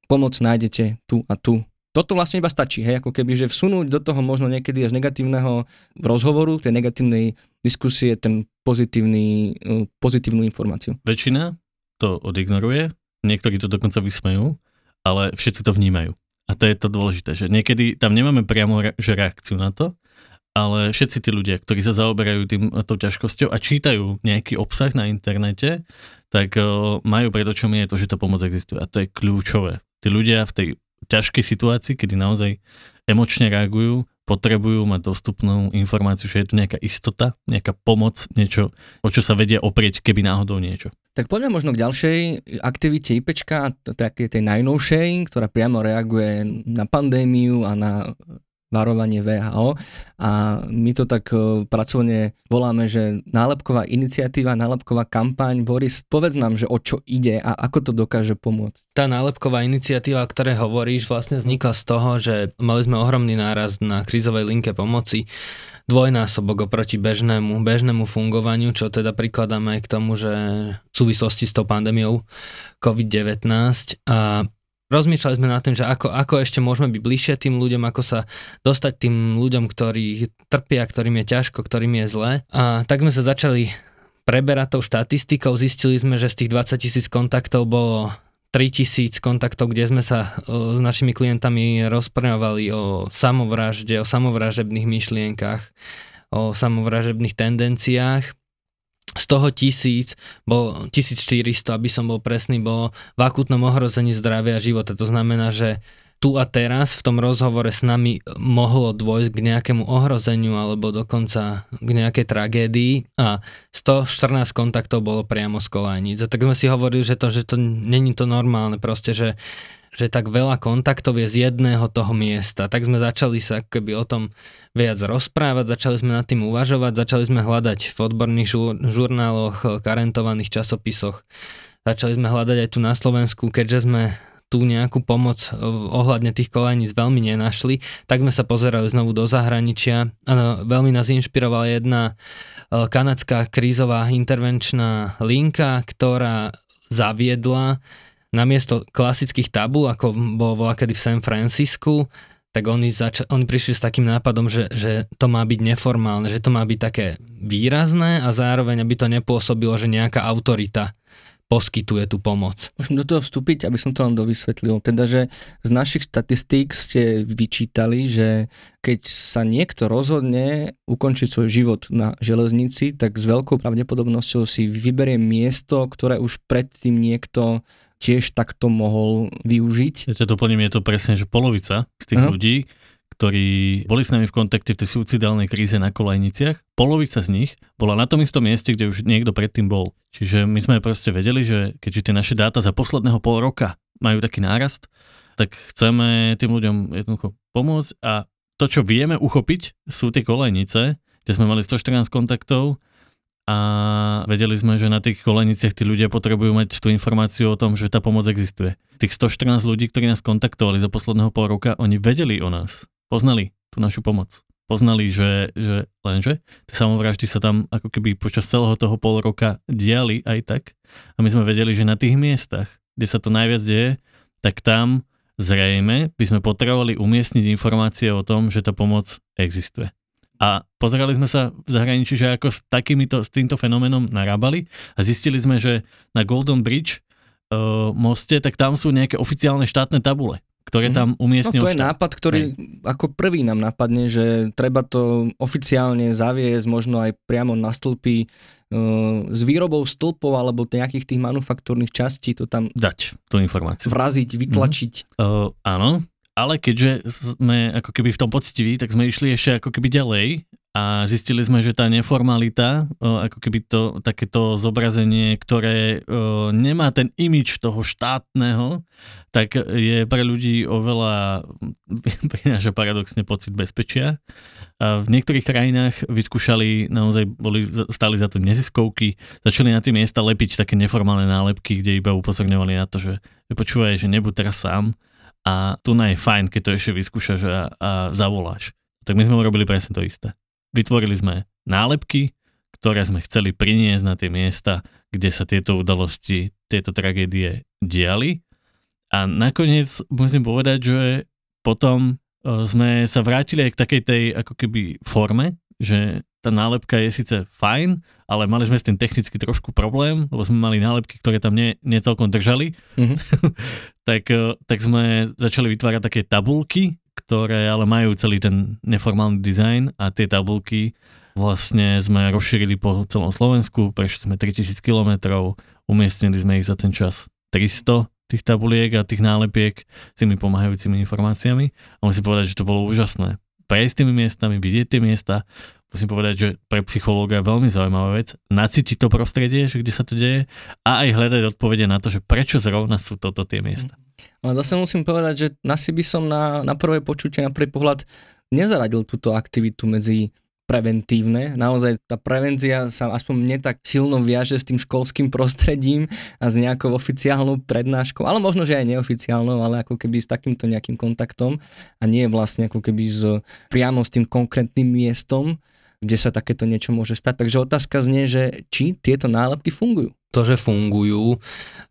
pomoc nájdete tu a tu toto vlastne iba stačí, hej, ako keby, že vsunúť do toho možno niekedy až negatívneho rozhovoru, tej negatívnej diskusie, ten pozitívny, uh, pozitívnu informáciu. Väčšina to odignoruje, niektorí to dokonca vysmejú, ale všetci to vnímajú. A to je to dôležité, že niekedy tam nemáme priamo že reakciu na to, ale všetci tí ľudia, ktorí sa zaoberajú tým, tou ťažkosťou a čítajú nejaký obsah na internete, tak uh, majú pred očami je to, že tá pomoc existuje. A to je kľúčové. Tí ľudia v tej ťažkej situácii, kedy naozaj emočne reagujú, potrebujú mať dostupnú informáciu, že je tu nejaká istota, nejaká pomoc, niečo, o čo sa vedia oprieť, keby náhodou niečo. Tak poďme možno k ďalšej aktivite IPčka, také tej najnovšej, ktorá priamo reaguje na pandémiu a na varovanie VHO a my to tak e, pracovne voláme, že nálepková iniciatíva, nálepková kampaň. Boris, povedz nám, že o čo ide a ako to dokáže pomôcť. Tá nálepková iniciatíva, o ktorej hovoríš, vlastne vznikla z toho, že mali sme ohromný nárast na krízovej linke pomoci dvojnásobok oproti bežnému, bežnému fungovaniu, čo teda prikladáme aj k tomu, že v súvislosti s tou pandémiou COVID-19 a rozmýšľali sme nad tým, že ako, ako ešte môžeme byť bližšie tým ľuďom, ako sa dostať tým ľuďom, ktorí trpia, ktorým je ťažko, ktorým je zle. A tak sme sa začali preberať tou štatistikou, zistili sme, že z tých 20 tisíc kontaktov bolo 3000 kontaktov, kde sme sa s našimi klientami rozprávali o samovražde, o samovražebných myšlienkach, o samovražebných tendenciách z toho tisíc, bol 1400, aby som bol presný, bolo v akutnom ohrození zdravia a života. To znamená, že tu a teraz v tom rozhovore s nami mohlo dôjsť k nejakému ohrozeniu alebo dokonca k nejakej tragédii a 114 kontaktov bolo priamo z kolajníc. A tak sme si hovorili, že to, že to není to normálne, proste, že že tak veľa kontaktov je z jedného toho miesta. Tak sme začali sa keby o tom viac rozprávať, začali sme nad tým uvažovať, začali sme hľadať v odborných žur, žurnáloch, karentovaných časopisoch. Začali sme hľadať aj tu na Slovensku, keďže sme tu nejakú pomoc ohľadne tých kolajníc veľmi nenašli, tak sme sa pozerali znovu do zahraničia. Ano, veľmi nás inšpirovala jedna e, kanadská krízová intervenčná linka, ktorá zaviedla namiesto klasických tabu, ako bolo voľakedy v San Francisku, tak oni, zač- oni prišli s takým nápadom, že, že to má byť neformálne, že to má byť také výrazné a zároveň, aby to nepôsobilo, že nejaká autorita poskytuje tú pomoc. Môžem do toho vstúpiť, aby som to len dovysvetlil. Teda, že z našich štatistík ste vyčítali, že keď sa niekto rozhodne ukončiť svoj život na železnici, tak s veľkou pravdepodobnosťou si vyberie miesto, ktoré už predtým niekto tiež takto mohol využiť. Ja ťa doplním, je to presne, že polovica z tých Aha. ľudí, ktorí boli s nami v kontakte v tej suicidálnej kríze na kolajniciach, polovica z nich bola na tom istom mieste, kde už niekto predtým bol. Čiže my sme proste vedeli, že keďže tie naše dáta za posledného pol roka majú taký nárast, tak chceme tým ľuďom jednoducho pomôcť a to, čo vieme uchopiť, sú tie kolejnice, kde sme mali 114 kontaktov a vedeli sme, že na tých koleniciach tí ľudia potrebujú mať tú informáciu o tom, že tá pomoc existuje. Tých 114 ľudí, ktorí nás kontaktovali za posledného pol roka, oni vedeli o nás, poznali tú našu pomoc. poznali, že, že lenže tie samovraždy sa tam ako keby počas celého toho pol roka diali aj tak a my sme vedeli, že na tých miestach, kde sa to najviac deje, tak tam zrejme by sme potrebovali umiestniť informácie o tom, že tá pomoc existuje. A pozerali sme sa v zahraničí, že ako s, takýmito, s týmto fenoménom narábali a zistili sme, že na Golden Bridge uh, moste, tak tam sú nejaké oficiálne štátne tabule ktoré mhm. tam umiestnil. No to je nápad, ktorý Hej. ako prvý nám napadne, že treba to oficiálne zaviesť, možno aj priamo na stĺpy uh, s výrobou stĺpov alebo nejakých tých manufaktúrnych častí to tam dať tú informáciu. Vraziť, vytlačiť. Mm. Uh, áno, ale keďže sme ako keby v tom poctiví, tak sme išli ešte ako keby ďalej a zistili sme, že tá neformalita, ako keby to takéto zobrazenie, ktoré nemá ten imič toho štátneho, tak je pre ľudí oveľa, [laughs] prináša paradoxne pocit bezpečia. A v niektorých krajinách vyskúšali, naozaj boli, stali za to neziskovky, začali na tie miesta lepiť také neformálne nálepky, kde iba upozorňovali na to, že počúvaj, že nebuď teraz sám a tu je fajn, keď to ešte vyskúšaš a, a zavoláš. Tak my sme urobili presne to isté Vytvorili sme nálepky, ktoré sme chceli priniesť na tie miesta, kde sa tieto udalosti, tieto tragédie diali. A nakoniec musím povedať, že potom e, sme sa vrátili aj k takej tej ako keby forme, že tá nálepka je síce fajn, ale mali sme s tým technicky trošku problém, lebo sme mali nálepky, ktoré tam nie, nie celkom držali. Mm-hmm. [laughs] tak, e, tak sme začali vytvárať také tabulky, ktoré ale majú celý ten neformálny dizajn a tie tabulky vlastne sme rozšírili po celom Slovensku, prešli sme 3000 km, umiestnili sme ich za ten čas 300 tých tabuliek a tých nálepiek s tými pomáhajúcimi informáciami a musím povedať, že to bolo úžasné. Prejsť tými miestami, vidieť tie miesta, musím povedať, že pre psychológa je veľmi zaujímavá vec, nacítiť to prostredie, že kde sa to deje a aj hľadať odpovede na to, že prečo zrovna sú toto tie miesta. Ale zase musím povedať, že asi by som na, na prvé počutie, na prvý pohľad nezaradil túto aktivitu medzi preventívne. Naozaj tá prevencia sa aspoň mne tak silno viaže s tým školským prostredím a s nejakou oficiálnou prednáškou, ale možno, že aj neoficiálnou, ale ako keby s takýmto nejakým kontaktom a nie vlastne ako keby s, priamo s tým konkrétnym miestom, kde sa takéto niečo môže stať. Takže otázka znie, že či tieto nálepky fungujú to, že fungujú,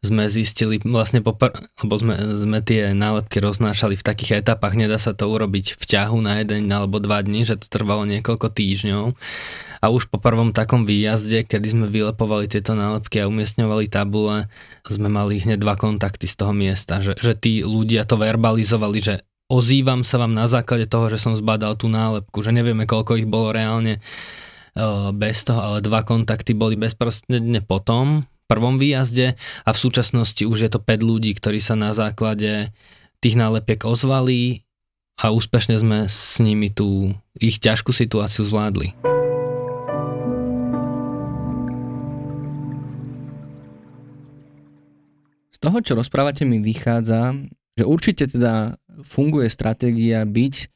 sme zistili vlastne, popr- lebo sme, sme tie nálepky roznášali v takých etapách, nedá sa to urobiť v ťahu na jeden alebo dva dní, že to trvalo niekoľko týždňov. A už po prvom takom výjazde, kedy sme vylepovali tieto nálepky a umiestňovali tabule, sme mali hneď dva kontakty z toho miesta, že, že tí ľudia to verbalizovali, že ozývam sa vám na základe toho, že som zbadal tú nálepku, že nevieme, koľko ich bolo reálne eh, bez toho, ale dva kontakty boli bezprostredne potom prvom výjazde a v súčasnosti už je to 5 ľudí, ktorí sa na základe tých nálepiek ozvali a úspešne sme s nimi tú ich ťažkú situáciu zvládli. Z toho, čo rozprávate, mi vychádza, že určite teda funguje stratégia byť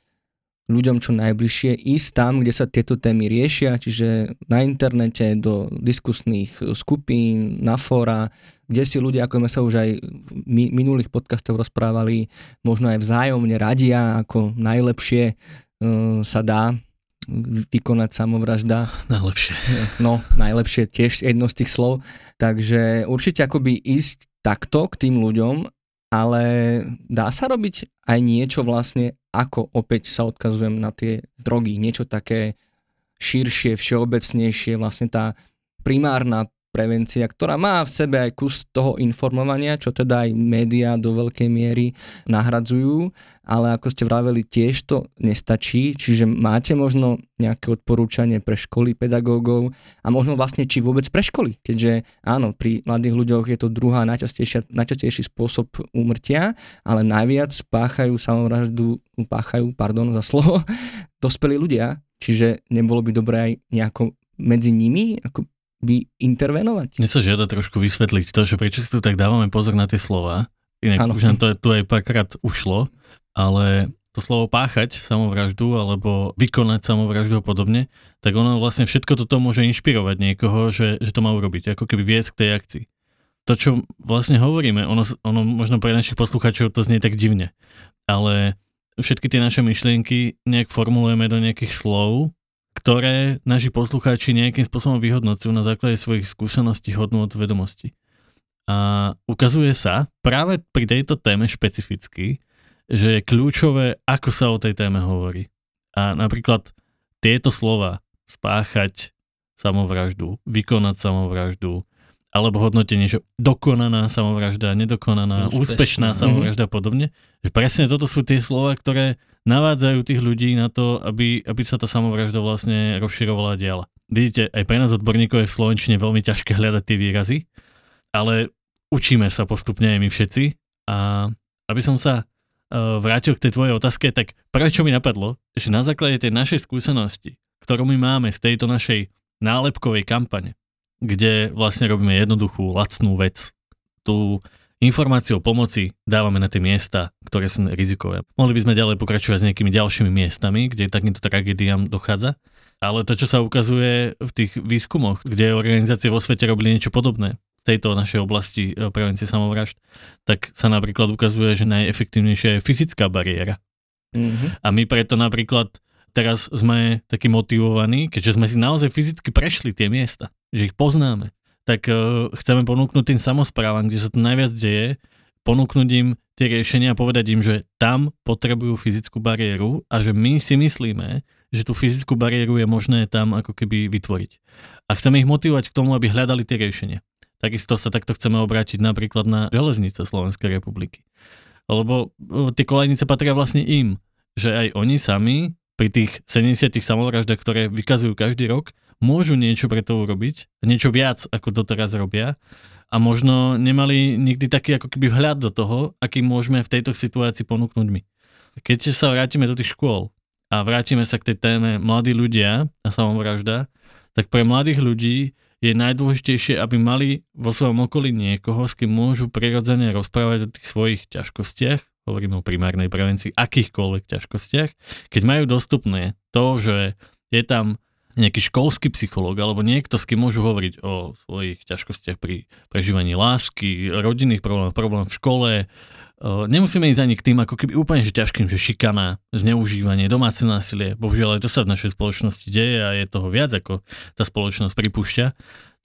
ľuďom čo najbližšie, ísť tam, kde sa tieto témy riešia, čiže na internete, do diskusných skupín, na fóra, kde si ľudia, ako sme sa už aj v minulých podcastoch rozprávali, možno aj vzájomne radia, ako najlepšie uh, sa dá vykonať samovražda. Najlepšie. No, najlepšie tiež jedno z tých slov. Takže určite akoby ísť takto k tým ľuďom ale dá sa robiť aj niečo vlastne, ako opäť sa odkazujem na tie drogy, niečo také širšie, všeobecnejšie, vlastne tá primárna prevencia, ktorá má v sebe aj kus toho informovania, čo teda aj médiá do veľkej miery nahradzujú, ale ako ste vraveli, tiež to nestačí, čiže máte možno nejaké odporúčanie pre školy pedagógov a možno vlastne či vôbec pre školy, keďže áno, pri mladých ľuďoch je to druhá najčastejší spôsob úmrtia, ale najviac páchajú samovraždu, páchajú, pardon za slovo, [laughs] dospelí ľudia, čiže nebolo by dobré aj nejako medzi nimi ako by intervenovať. Mne sa žiada trošku vysvetliť to, že prečo si tu tak dávame pozor na tie slova. Inak ano. už nám to tu aj párkrát ušlo, ale to slovo páchať samovraždu alebo vykonať samovraždu a podobne, tak ono vlastne všetko toto môže inšpirovať niekoho, že, že to má urobiť, ako keby viesť k tej akcii. To, čo vlastne hovoríme, ono, ono možno pre našich poslucháčov to znie tak divne, ale všetky tie naše myšlienky nejak formulujeme do nejakých slov, ktoré naši poslucháči nejakým spôsobom vyhodnocujú na základe svojich skúseností, hodnôt, vedomostí. A ukazuje sa práve pri tejto téme špecificky, že je kľúčové, ako sa o tej téme hovorí. A napríklad tieto slova spáchať samovraždu, vykonať samovraždu, alebo hodnotenie, že dokonaná samovražda, nedokonaná, úspešná, úspešná samovražda a podobne. Že presne toto sú tie slova, ktoré navádzajú tých ľudí na to, aby, aby sa tá samovražda vlastne rozširovala diala. Vidíte, aj pre nás odborníkov je v Slovenčine veľmi ťažké hľadať tie výrazy, ale učíme sa postupne aj my všetci. A aby som sa uh, vrátil k tej tvojej otázke, tak prvé, čo mi napadlo, že na základe tej našej skúsenosti, ktorú my máme z tejto našej nálepkovej kampane, kde vlastne robíme jednoduchú, lacnú vec. Tu informáciu o pomoci dávame na tie miesta, ktoré sú rizikové. Mohli by sme ďalej pokračovať s nejakými ďalšími miestami, kde takýmto tragédiám dochádza. Ale to, čo sa ukazuje v tých výskumoch, kde organizácie vo svete robili niečo podobné, v tejto našej oblasti e, prevencie samovražd, tak sa napríklad ukazuje, že najefektívnejšia je fyzická bariéra. Mm-hmm. A my preto napríklad teraz sme takí motivovaní, keďže sme si naozaj fyzicky prešli tie miesta, že ich poznáme, tak uh, chceme ponúknuť tým samozprávam, kde sa to najviac deje, ponúknuť im tie riešenia a povedať im, že tam potrebujú fyzickú bariéru a že my si myslíme, že tú fyzickú bariéru je možné tam ako keby vytvoriť. A chceme ich motivovať k tomu, aby hľadali tie riešenia. Takisto sa takto chceme obrátiť napríklad na železnice Slovenskej republiky. Lebo e, tie kolejnice patria vlastne im, že aj oni sami pri tých 70 samovraždách, ktoré vykazujú každý rok, môžu niečo pre to urobiť, niečo viac, ako to teraz robia a možno nemali nikdy taký ako keby vhľad do toho, aký môžeme v tejto situácii ponúknuť my. Keď sa vrátime do tých škôl a vrátime sa k tej téme mladí ľudia a samovražda, tak pre mladých ľudí je najdôležitejšie, aby mali vo svojom okolí niekoho, s kým môžu prirodzene rozprávať o tých svojich ťažkostiach hovoríme o primárnej prevencii, akýchkoľvek ťažkostiach, keď majú dostupné to, že je tam nejaký školský psychológ alebo niekto, s kým môžu hovoriť o svojich ťažkostiach pri prežívaní lásky, rodinných problémov, problém v škole. Nemusíme ísť ani k tým ako keby úplne že ťažkým, že šikana, zneužívanie, domáce násilie. Bohužiaľ aj to sa v našej spoločnosti deje a je toho viac, ako tá spoločnosť pripúšťa.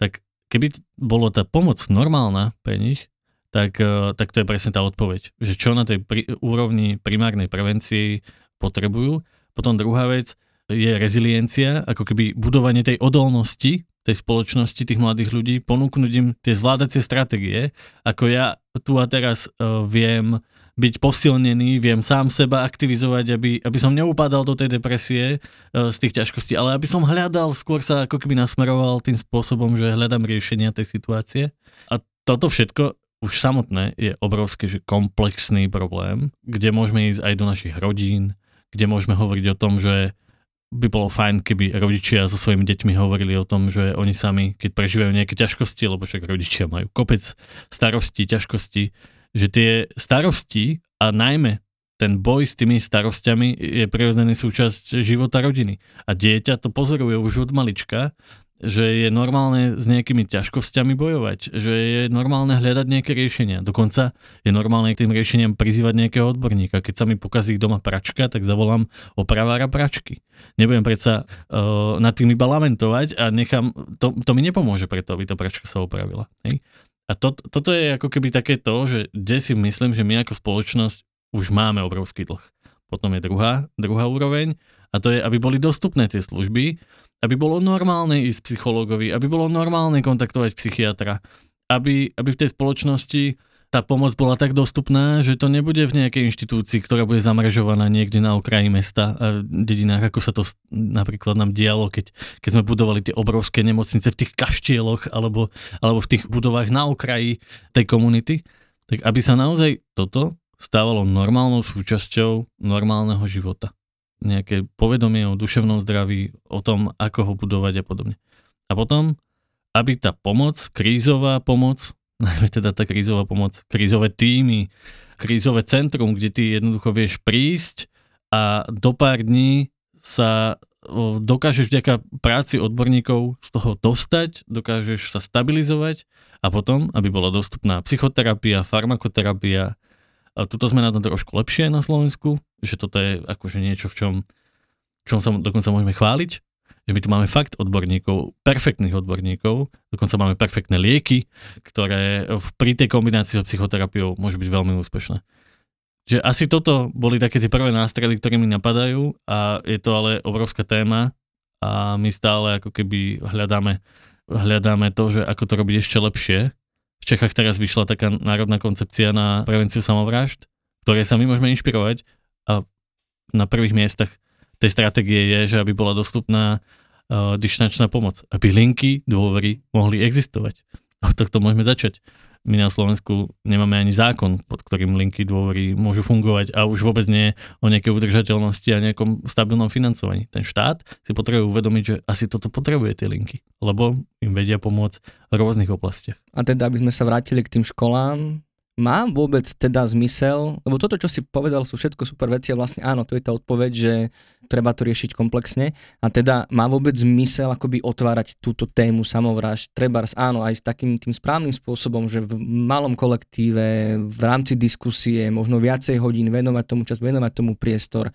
Tak keby bolo tá pomoc normálna pre nich, tak, tak to je presne tá odpoveď. Že čo na tej pri, úrovni primárnej prevencii potrebujú. Potom druhá vec je reziliencia, ako keby budovanie tej odolnosti tej spoločnosti, tých mladých ľudí, ponúknuť im tie zvládacie stratégie, ako ja tu a teraz uh, viem byť posilnený, viem sám seba aktivizovať, aby, aby som neupadal do tej depresie uh, z tých ťažkostí, ale aby som hľadal, skôr sa ako keby nasmeroval tým spôsobom, že hľadám riešenia tej situácie. A toto všetko už samotné je obrovský že komplexný problém, kde môžeme ísť aj do našich rodín, kde môžeme hovoriť o tom, že by bolo fajn, keby rodičia so svojimi deťmi hovorili o tom, že oni sami, keď prežívajú nejaké ťažkosti, lebo však rodičia majú kopec starostí, ťažkosti, že tie starosti a najmä ten boj s tými starostiami je prirodzený súčasť života rodiny. A dieťa to pozoruje už od malička že je normálne s nejakými ťažkosťami bojovať, že je normálne hľadať nejaké riešenia. Dokonca je normálne k tým riešeniam prizývať nejakého odborníka. Keď sa mi pokazí doma pračka, tak zavolám opravára pračky. Nebudem predsa uh, nad tým iba lamentovať a nechám, to, to mi nepomôže preto, aby tá pračka sa opravila. Hej? A to, toto je ako keby také to, že kde si myslím, že my ako spoločnosť už máme obrovský dlh. Potom je druhá, druhá úroveň a to je, aby boli dostupné tie služby, aby bolo normálne ísť psychologovi, aby bolo normálne kontaktovať psychiatra, aby, aby v tej spoločnosti tá pomoc bola tak dostupná, že to nebude v nejakej inštitúcii, ktorá bude zamrežovaná niekde na okraji mesta a dedinách, ako sa to napríklad nám dialo, keď, keď sme budovali tie obrovské nemocnice v tých kaštieloch alebo, alebo v tých budovách na okraji tej komunity. Tak aby sa naozaj toto stávalo normálnou súčasťou normálneho života nejaké povedomie o duševnom zdraví, o tom, ako ho budovať a podobne. A potom, aby tá pomoc, krízová pomoc, [laughs] najmä teda tá krízová pomoc, krízové týmy, krízové centrum, kde ty jednoducho vieš prísť a do pár dní sa dokážeš vďaka práci odborníkov z toho dostať, dokážeš sa stabilizovať a potom, aby bola dostupná psychoterapia, farmakoterapia, A tuto sme na tom trošku lepšie na Slovensku, že toto je akože niečo, v čom, v čom sa dokonca môžeme chváliť, že my tu máme fakt odborníkov, perfektných odborníkov, dokonca máme perfektné lieky, ktoré pri tej kombinácii so psychoterapiou môžu byť veľmi úspešné. Že asi toto boli také tie prvé nástrely, ktoré mi napadajú a je to ale obrovská téma a my stále ako keby hľadáme, hľadáme to, že ako to robiť ešte lepšie v Čechách teraz vyšla taká národná koncepcia na prevenciu samovrážd, ktoré sa my môžeme inšpirovať a na prvých miestach tej stratégie je, že aby bola dostupná uh, dišnačná pomoc, aby linky dôvery mohli existovať. Od tohto môžeme začať my na Slovensku nemáme ani zákon, pod ktorým linky dôvery môžu fungovať a už vôbec nie o nejakej udržateľnosti a nejakom stabilnom financovaní. Ten štát si potrebuje uvedomiť, že asi toto potrebuje tie linky, lebo im vedia pomôcť v rôznych oblastiach. A teda, aby sme sa vrátili k tým školám, má vôbec teda zmysel, lebo toto, čo si povedal, sú všetko super veci a vlastne áno, to je tá odpoveď, že treba to riešiť komplexne. A teda má vôbec zmysel akoby otvárať túto tému samovrážd, treba áno, aj s takým tým správnym spôsobom, že v malom kolektíve, v rámci diskusie, možno viacej hodín venovať tomu čas, venovať tomu priestor,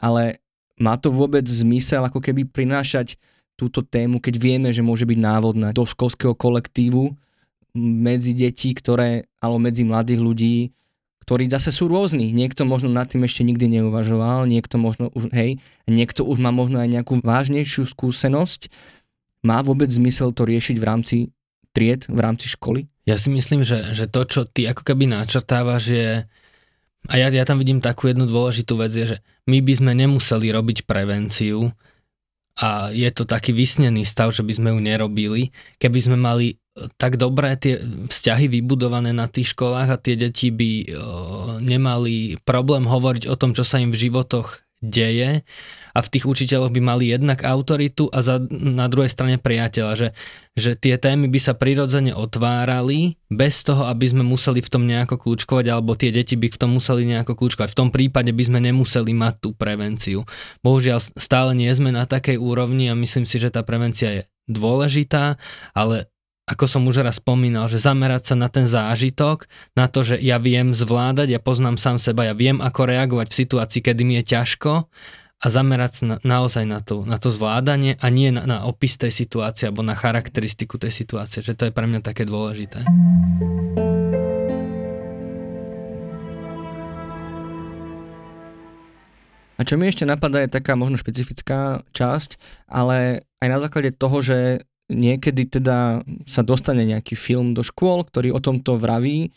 ale má to vôbec zmysel ako keby prinášať túto tému, keď vieme, že môže byť návodná do školského kolektívu, medzi deti, ktoré, alebo medzi mladých ľudí, ktorí zase sú rôzni. Niekto možno nad tým ešte nikdy neuvažoval, niekto možno už, hej, niekto už má možno aj nejakú vážnejšiu skúsenosť. Má vôbec zmysel to riešiť v rámci tried, v rámci školy? Ja si myslím, že, že to, čo ty ako keby načrtávaš, je, a ja, ja tam vidím takú jednu dôležitú vec, je, že my by sme nemuseli robiť prevenciu a je to taký vysnený stav, že by sme ju nerobili, keby sme mali tak dobré tie vzťahy vybudované na tých školách a tie deti by o, nemali problém hovoriť o tom, čo sa im v životoch deje a v tých učiteľoch by mali jednak autoritu a za, na druhej strane priateľa, že, že tie témy by sa prirodzene otvárali bez toho, aby sme museli v tom nejako kľúčkovať alebo tie deti by v tom museli nejako kľúčkovať. V tom prípade by sme nemuseli mať tú prevenciu. Bohužiaľ stále nie sme na takej úrovni a myslím si, že tá prevencia je dôležitá, ale ako som už raz spomínal, že zamerať sa na ten zážitok, na to, že ja viem zvládať, ja poznám sám seba, ja viem, ako reagovať v situácii, kedy mi je ťažko a zamerať sa na, naozaj na to, na to zvládanie a nie na, na opis tej situácie alebo na charakteristiku tej situácie, že to je pre mňa také dôležité. A čo mi ešte napadá je taká možno špecifická časť, ale aj na základe toho, že niekedy teda sa dostane nejaký film do škôl, ktorý o tomto vraví,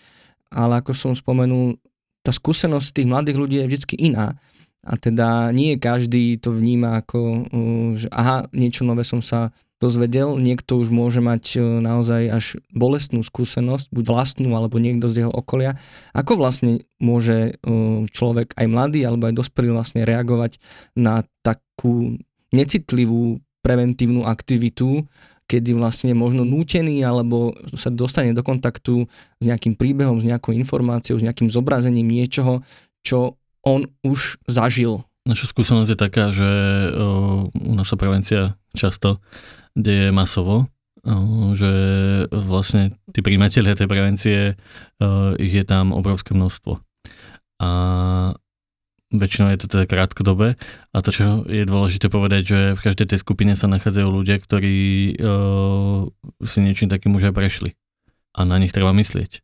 ale ako som spomenul, tá skúsenosť tých mladých ľudí je vždy iná. A teda nie každý to vníma ako, uh, že aha, niečo nové som sa dozvedel, niekto už môže mať uh, naozaj až bolestnú skúsenosť, buď vlastnú, alebo niekto z jeho okolia. Ako vlastne môže uh, človek, aj mladý, alebo aj dospelý vlastne reagovať na takú necitlivú preventívnu aktivitu, kedy vlastne možno nútený alebo sa dostane do kontaktu s nejakým príbehom, s nejakou informáciou, s nejakým zobrazením niečoho, čo on už zažil. Naša skúsenosť je taká, že u nás sa prevencia často deje masovo, že vlastne tí príjmatelia tej prevencie, ich je tam obrovské množstvo. A väčšinou je to teda krátkodobé a to, čo je dôležité povedať, že v každej tej skupine sa nachádzajú ľudia, ktorí uh, si niečím takým už aj prešli a na nich treba myslieť.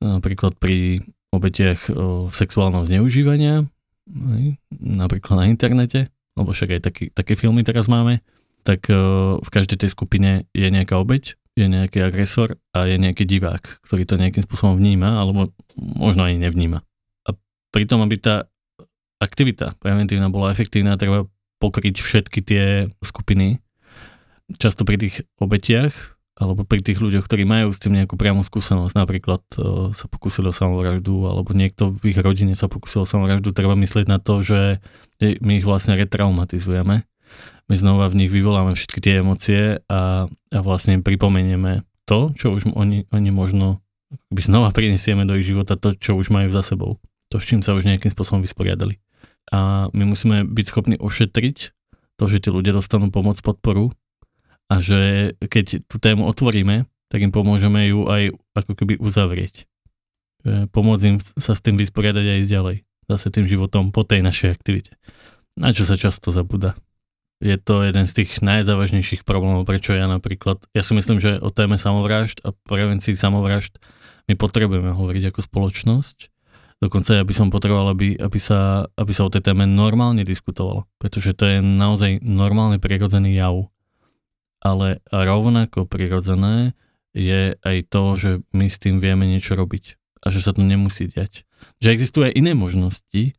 Napríklad pri obetiach uh, sexuálneho zneužívania, aj, napríklad na internete, lebo však aj taký, také filmy teraz máme, tak uh, v každej tej skupine je nejaká obeť, je nejaký agresor a je nejaký divák, ktorý to nejakým spôsobom vníma, alebo možno aj nevníma. A pritom, aby tá aktivita preventívna bola efektívna, treba pokryť všetky tie skupiny. Často pri tých obetiach alebo pri tých ľuďoch, ktorí majú s tým nejakú priamu skúsenosť, napríklad uh, sa pokúsili o samovraždu, alebo niekto v ich rodine sa pokúsil o samovraždu, treba myslieť na to, že my ich vlastne retraumatizujeme. My znova v nich vyvoláme všetky tie emócie a, a vlastne im pripomenieme to, čo už oni, oni možno by znova prinesieme do ich života to, čo už majú za sebou. To, s čím sa už nejakým spôsobom vysporiadali a my musíme byť schopní ošetriť to, že tí ľudia dostanú pomoc, podporu a že keď tú tému otvoríme, tak im pomôžeme ju aj ako keby uzavrieť. Pomôcť im sa s tým vysporiadať a ísť ďalej. Zase tým životom po tej našej aktivite. Na čo sa často zabúda. Je to jeden z tých najzávažnejších problémov, prečo ja napríklad, ja si myslím, že o téme samovražd a prevencii samovražd my potrebujeme hovoriť ako spoločnosť. Dokonca ja by som potreboval, aby, aby, sa, aby sa o tej téme normálne diskutovalo, pretože to je naozaj normálny prirodzený jav. Ale rovnako prirodzené je aj to, že my s tým vieme niečo robiť a že sa to nemusí diať. Že existujú aj iné možnosti,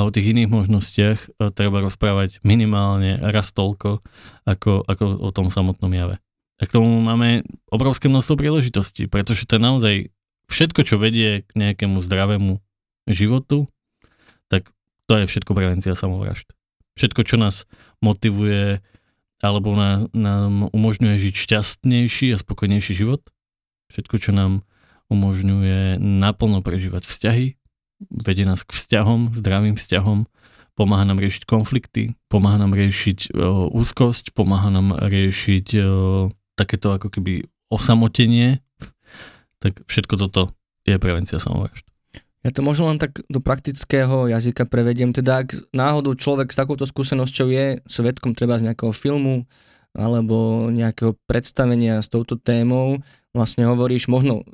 a o tých iných možnostiach e, treba rozprávať minimálne raz toľko, ako, ako o tom samotnom jave. A k tomu máme obrovské množstvo príležitostí, pretože to je naozaj všetko, čo vedie k nejakému zdravému životu, tak to je všetko prevencia samovražd. Všetko, čo nás motivuje alebo nám, nám umožňuje žiť šťastnejší a spokojnejší život, všetko, čo nám umožňuje naplno prežívať vzťahy, vedie nás k vzťahom, zdravým vzťahom, pomáha nám riešiť konflikty, pomáha nám riešiť o, úzkosť, pomáha nám riešiť o, takéto ako keby osamotenie, tak všetko toto je prevencia samovražd. Ja to možno len tak do praktického jazyka prevediem. Teda ak náhodou človek s takouto skúsenosťou je svetkom treba z nejakého filmu alebo nejakého predstavenia s touto témou, vlastne hovoríš možno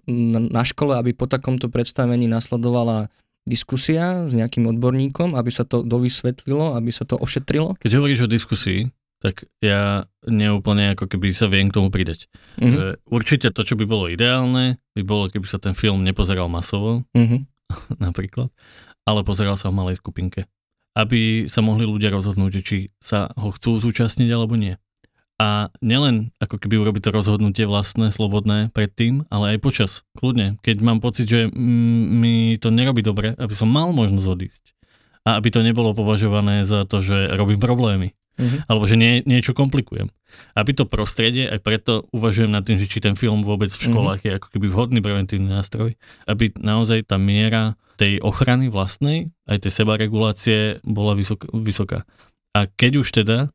na škole, aby po takomto predstavení nasledovala diskusia s nejakým odborníkom, aby sa to dovysvetlilo, aby sa to ošetrilo? Keď hovoríš o diskusii, tak ja neúplne ako keby sa viem k tomu pridať. Mm-hmm. Určite to, čo by bolo ideálne, by bolo, keby sa ten film nepozeral masovo, mm-hmm. [laughs] napríklad, ale pozeral sa v malej skupinke. Aby sa mohli ľudia rozhodnúť, či sa ho chcú zúčastniť alebo nie a nielen ako keby urobiť to rozhodnutie vlastné, slobodné predtým, ale aj počas, kľudne. Keď mám pocit, že mi to nerobí dobre, aby som mal možnosť odísť. A aby to nebolo považované za to, že robím problémy. Mm-hmm. Alebo že nie, niečo komplikujem. Aby to prostredie, aj preto uvažujem nad tým, že či ten film vôbec v školách mm-hmm. je ako keby vhodný preventívny nástroj, aby naozaj tá miera tej ochrany vlastnej, aj tej sebaregulácie bola vysok, vysoká. A keď už teda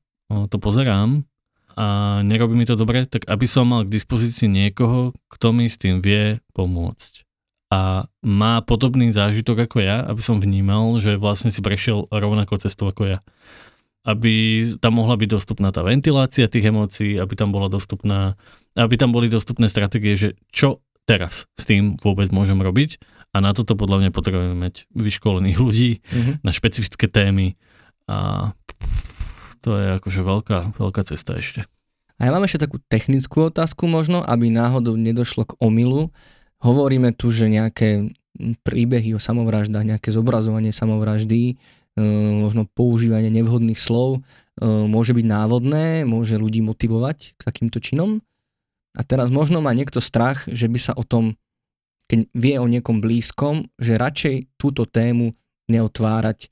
to pozerám, a nerobí mi to dobre, tak aby som mal k dispozícii niekoho, kto mi s tým vie pomôcť. A má podobný zážitok ako ja, aby som vnímal, že vlastne si prešiel rovnako cestou ako ja. Aby tam mohla byť dostupná tá ventilácia tých emócií, aby tam bola dostupná, aby tam boli dostupné stratégie, že čo teraz s tým vôbec môžem robiť a na toto podľa mňa potrebujeme mať vyškolených ľudí mm-hmm. na špecifické témy a to je akože veľká, veľká cesta ešte. A ja mám ešte takú technickú otázku možno, aby náhodou nedošlo k omilu. Hovoríme tu, že nejaké príbehy o samovraždách, nejaké zobrazovanie samovraždy, možno používanie nevhodných slov e, môže byť návodné, môže ľudí motivovať k takýmto činom. A teraz možno má niekto strach, že by sa o tom, keď vie o niekom blízkom, že radšej túto tému neotvárať,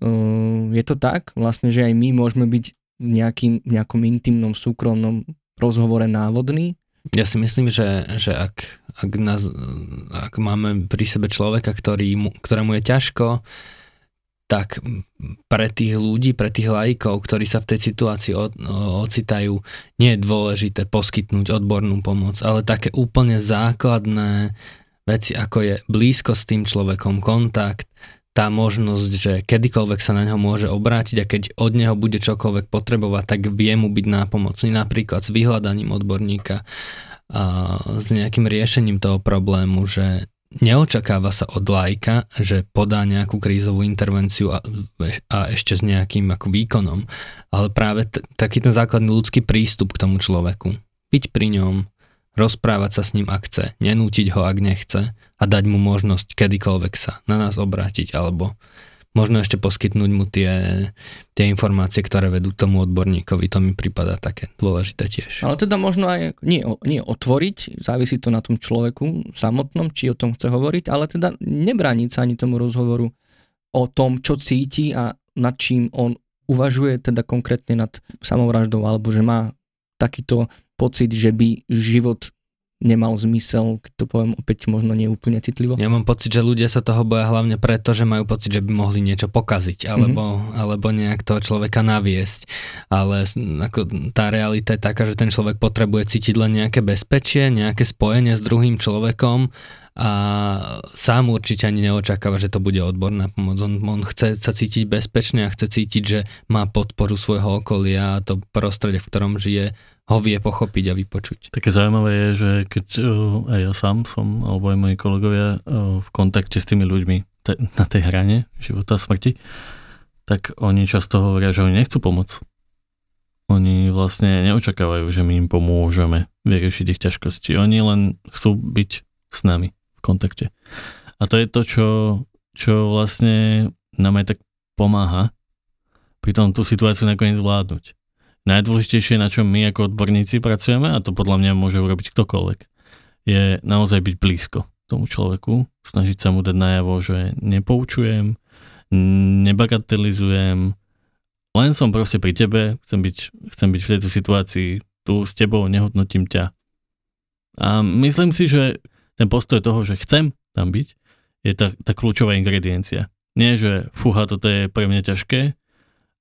Ehm, je to tak, vlastne, že aj my môžeme byť v nejakým, nejakom intimnom, súkromnom rozhovore návodný? Ja si myslím, že, že ak, ak, nás, ak máme pri sebe človeka, ktorý, ktorému je ťažko, tak pre tých ľudí, pre tých lajkov, ktorí sa v tej situácii ocitajú, nie je dôležité poskytnúť odbornú pomoc, ale také úplne základné veci, ako je blízko s tým človekom, kontakt, tá možnosť, že kedykoľvek sa na neho môže obrátiť a keď od neho bude čokoľvek potrebovať, tak vie mu byť nápomocný napríklad s vyhľadaním odborníka a s nejakým riešením toho problému, že neočakáva sa od lajka, že podá nejakú krízovú intervenciu a, a ešte s nejakým ako výkonom, ale práve t- taký ten základný ľudský prístup k tomu človeku. Byť pri ňom, rozprávať sa s ním ak chce, nenútiť ho ak nechce a dať mu možnosť kedykoľvek sa na nás obrátiť alebo možno ešte poskytnúť mu tie, tie informácie, ktoré vedú tomu odborníkovi. To mi prípada také dôležité tiež. Ale teda možno aj nie, nie otvoriť, závisí to na tom človeku samotnom, či o tom chce hovoriť, ale teda nebrániť sa ani tomu rozhovoru o tom, čo cíti a nad čím on uvažuje teda konkrétne nad samovraždou, alebo že má takýto pocit, že by život nemal zmysel, keď to poviem opäť možno neúplne citlivo. Ja mám pocit, že ľudia sa toho boja hlavne preto, že majú pocit, že by mohli niečo pokaziť alebo, mm-hmm. alebo nejak toho človeka naviesť. Ale ako tá realita je taká, že ten človek potrebuje cítiť len nejaké bezpečie, nejaké spojenie s druhým človekom a sám určite ani neočakáva, že to bude odborná pomoc. On, on chce sa cítiť bezpečne a chce cítiť, že má podporu svojho okolia a to prostredie, v ktorom žije, ho vie pochopiť a vypočuť. Také zaujímavé je, že keď uh, aj ja sám som, alebo aj moji kolegovia uh, v kontakte s tými ľuďmi te, na tej hrane života a smrti, tak oni často hovoria, že oni nechcú pomoc. Oni vlastne neočakávajú, že my im pomôžeme vyriešiť ich ťažkosti. Oni len chcú byť s nami v kontakte. A to je to, čo, čo vlastne nám aj tak pomáha pri tom tú situáciu nakoniec zvládnuť. Najdôležitejšie, na čom my ako odborníci pracujeme, a to podľa mňa môže urobiť ktokoľvek, je naozaj byť blízko tomu človeku, snažiť sa mu dať najavo, že nepoučujem, nebagatelizujem, len som proste pri tebe, chcem byť, chcem byť v tejto situácii tu s tebou, nehodnotím ťa. A myslím si, že ten postoj toho, že chcem tam byť, je tá, tá kľúčová ingrediencia. Nie, že fúha, toto je pre mňa ťažké,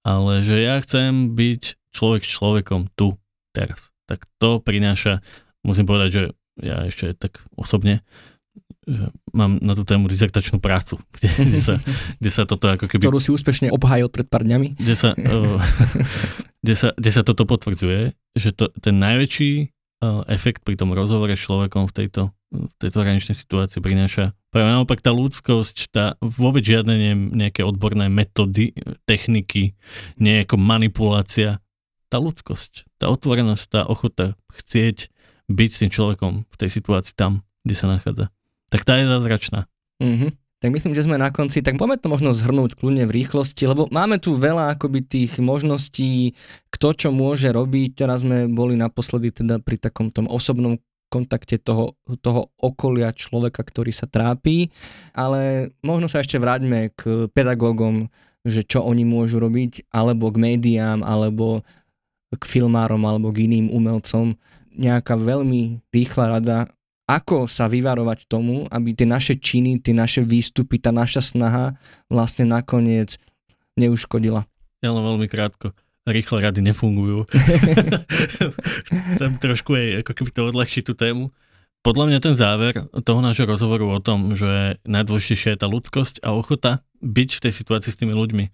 ale že ja chcem byť človek s človekom tu, teraz. Tak to prináša, musím povedať, že ja ešte tak osobne že mám na tú tému dizertačnú prácu, kde, [laughs] kde, sa, kde sa toto ako keby... Ktorú si úspešne obhájil pred pár dňami. Kde sa, uh, [laughs] kde sa, kde sa toto potvrdzuje, že to, ten najväčší efekt pri tom rozhovore s človekom v tejto v tejto hraničnej situácii prináša. Práve naopak tá ľudskosť, tá vôbec žiadne ne, nejaké odborné metódy, techniky, nejaká manipulácia. Tá ľudskosť, tá otvorenosť, tá ochota chcieť byť s tým človekom v tej situácii tam, kde sa nachádza. Tak tá je zázračná. Mm-hmm. Tak myslím, že sme na konci, tak poďme to možno zhrnúť kľudne v rýchlosti, lebo máme tu veľa akoby tých možností, kto čo môže robiť. Teraz sme boli naposledy teda pri takom tom osobnom kontakte toho, toho okolia človeka, ktorý sa trápi, ale možno sa ešte vráťme k pedagógom, že čo oni môžu robiť, alebo k médiám, alebo k filmárom, alebo k iným umelcom. Nejaká veľmi rýchla rada, ako sa vyvarovať tomu, aby tie naše činy, tie naše výstupy, tá naša snaha vlastne nakoniec neuškodila. Ja len veľmi krátko rýchle rady nefungujú. [laughs] Chcem trošku aj ako keby to odľahčiť tú tému. Podľa mňa ten záver toho nášho rozhovoru o tom, že najdôležitejšia je tá ľudskosť a ochota byť v tej situácii s tými ľuďmi.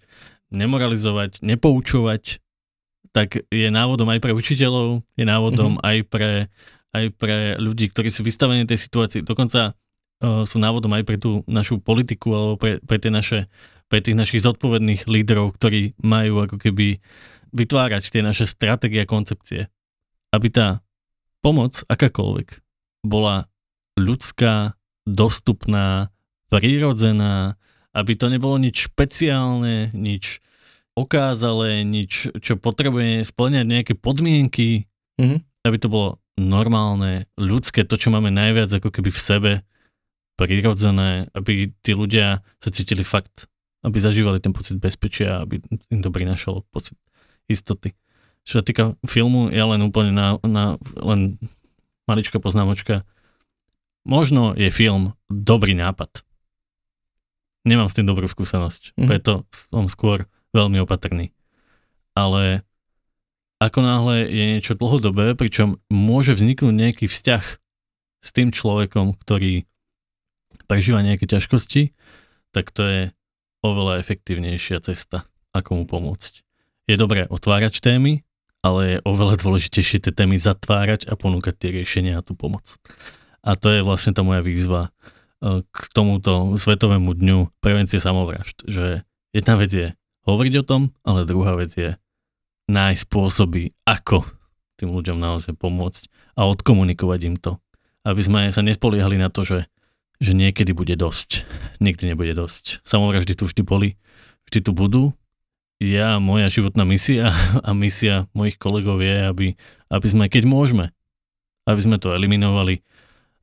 Nemoralizovať, nepoučovať, tak je návodom aj pre učiteľov, je návodom mm-hmm. aj, pre, aj pre ľudí, ktorí sú vystavení tej situácii. Dokonca uh, sú návodom aj pre tú našu politiku alebo pre, pre, tie naše, pre tých našich zodpovedných lídrov, ktorí majú ako keby uh, vytvárať tie naše stratégie a koncepcie. Aby tá pomoc, akákoľvek, bola ľudská, dostupná, prirodzená, aby to nebolo nič špeciálne, nič okázalé, nič, čo potrebuje splňať nejaké podmienky, mm-hmm. aby to bolo normálne, ľudské, to, čo máme najviac ako keby v sebe, prirodzené, aby tí ľudia sa cítili fakt, aby zažívali ten pocit bezpečia, aby im to prinášalo pocit istoty. Čo sa týka filmu, ja len úplne na, na len maličká poznámočka. Možno je film dobrý nápad. Nemám s tým dobrú skúsenosť, mm. preto som skôr veľmi opatrný. Ale ako náhle je niečo dlhodobé, pričom môže vzniknúť nejaký vzťah s tým človekom, ktorý prežíva nejaké ťažkosti, tak to je oveľa efektívnejšia cesta, ako mu pomôcť je dobré otvárať témy, ale je oveľa dôležitejšie tie témy zatvárať a ponúkať tie riešenia a tú pomoc. A to je vlastne tá moja výzva e, k tomuto Svetovému dňu prevencie samovražd, že jedna vec je hovoriť o tom, ale druhá vec je nájsť spôsoby, ako tým ľuďom naozaj pomôcť a odkomunikovať im to. Aby sme sa nespoliehali na to, že, že niekedy bude dosť. Nikdy nebude dosť. Samovraždy tu vždy boli, vždy tu budú ja, moja životná misia [laughs] a misia mojich kolegov je, aby, aby sme, keď môžeme, aby sme to eliminovali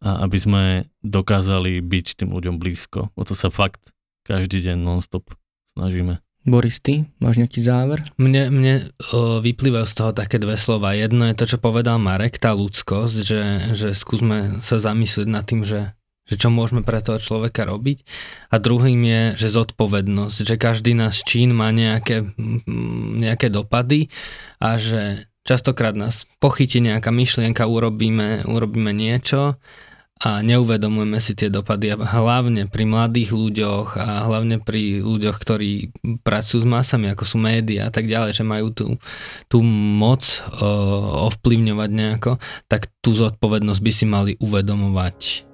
a aby sme dokázali byť tým ľuďom blízko. O to sa fakt každý deň non-stop snažíme. Boris, ty máš nejaký záver? Mne, mne o, vyplývajú z toho také dve slova. Jedno je to, čo povedal Marek, tá ľudskosť, že, že skúsme sa zamyslieť nad tým, že, že čo môžeme pre toho človeka robiť. A druhým je, že zodpovednosť, že každý náš čin má nejaké, nejaké dopady a že častokrát nás pochytí nejaká myšlienka, urobíme, urobíme niečo a neuvedomujeme si tie dopady a hlavne pri mladých ľuďoch a hlavne pri ľuďoch, ktorí pracujú s masami, ako sú médiá a tak ďalej, že majú tú, tú moc uh, ovplyvňovať nejako, tak tú zodpovednosť by si mali uvedomovať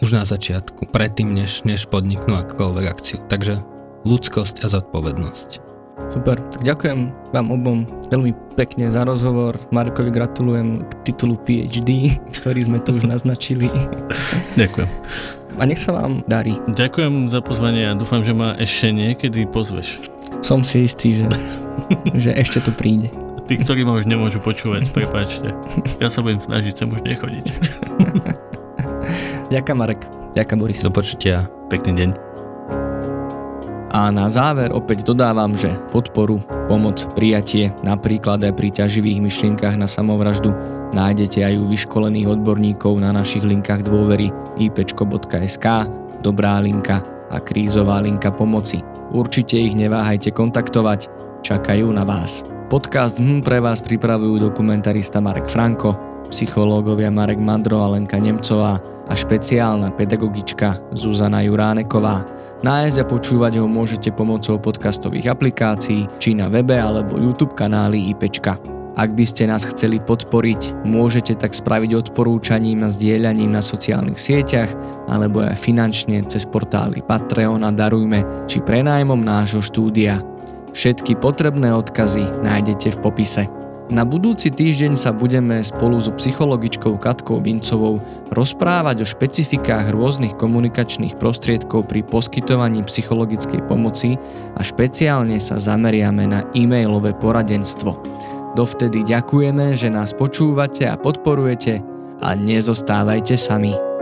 už na začiatku, predtým, než, než podniknú akúkoľvek akciu. Takže ľudskosť a zodpovednosť. Super, tak ďakujem vám obom veľmi pekne za rozhovor. Markovi gratulujem k titulu PhD, ktorý sme tu už [laughs] naznačili. Ďakujem. A nech sa vám darí. Ďakujem za pozvanie a dúfam, že ma ešte niekedy pozveš. Som si istý, že, [laughs] že ešte to príde. Tí, ktorí ma už nemôžu počúvať, prepáčte. Ja sa budem snažiť sem už nechodiť. [laughs] Ďakujem Marek. Ďakujem Boris. Do počutia. Pekný deň. A na záver opäť dodávam, že podporu, pomoc, prijatie, napríklad aj pri ťaživých myšlienkach na samovraždu nájdete aj u vyškolených odborníkov na našich linkách dôvery ipčko.sk, Dobrá linka a krízová linka pomoci. Určite ich neváhajte kontaktovať, čakajú na vás. Podcast hm pre vás pripravujú dokumentarista Marek Franko, psychológovia Marek Madro a Lenka Nemcová a špeciálna pedagogička Zuzana Juráneková. Nájsť a počúvať ho môžete pomocou podcastových aplikácií či na webe alebo YouTube kanály IPčka. Ak by ste nás chceli podporiť, môžete tak spraviť odporúčaním a zdieľaním na sociálnych sieťach alebo aj finančne cez portály Patreon a Darujme či prenájmom nášho štúdia. Všetky potrebné odkazy nájdete v popise. Na budúci týždeň sa budeme spolu so psychologičkou Katkou Vincovou rozprávať o špecifikách rôznych komunikačných prostriedkov pri poskytovaní psychologickej pomoci a špeciálne sa zameriame na e-mailové poradenstvo. Dovtedy ďakujeme, že nás počúvate a podporujete a nezostávajte sami.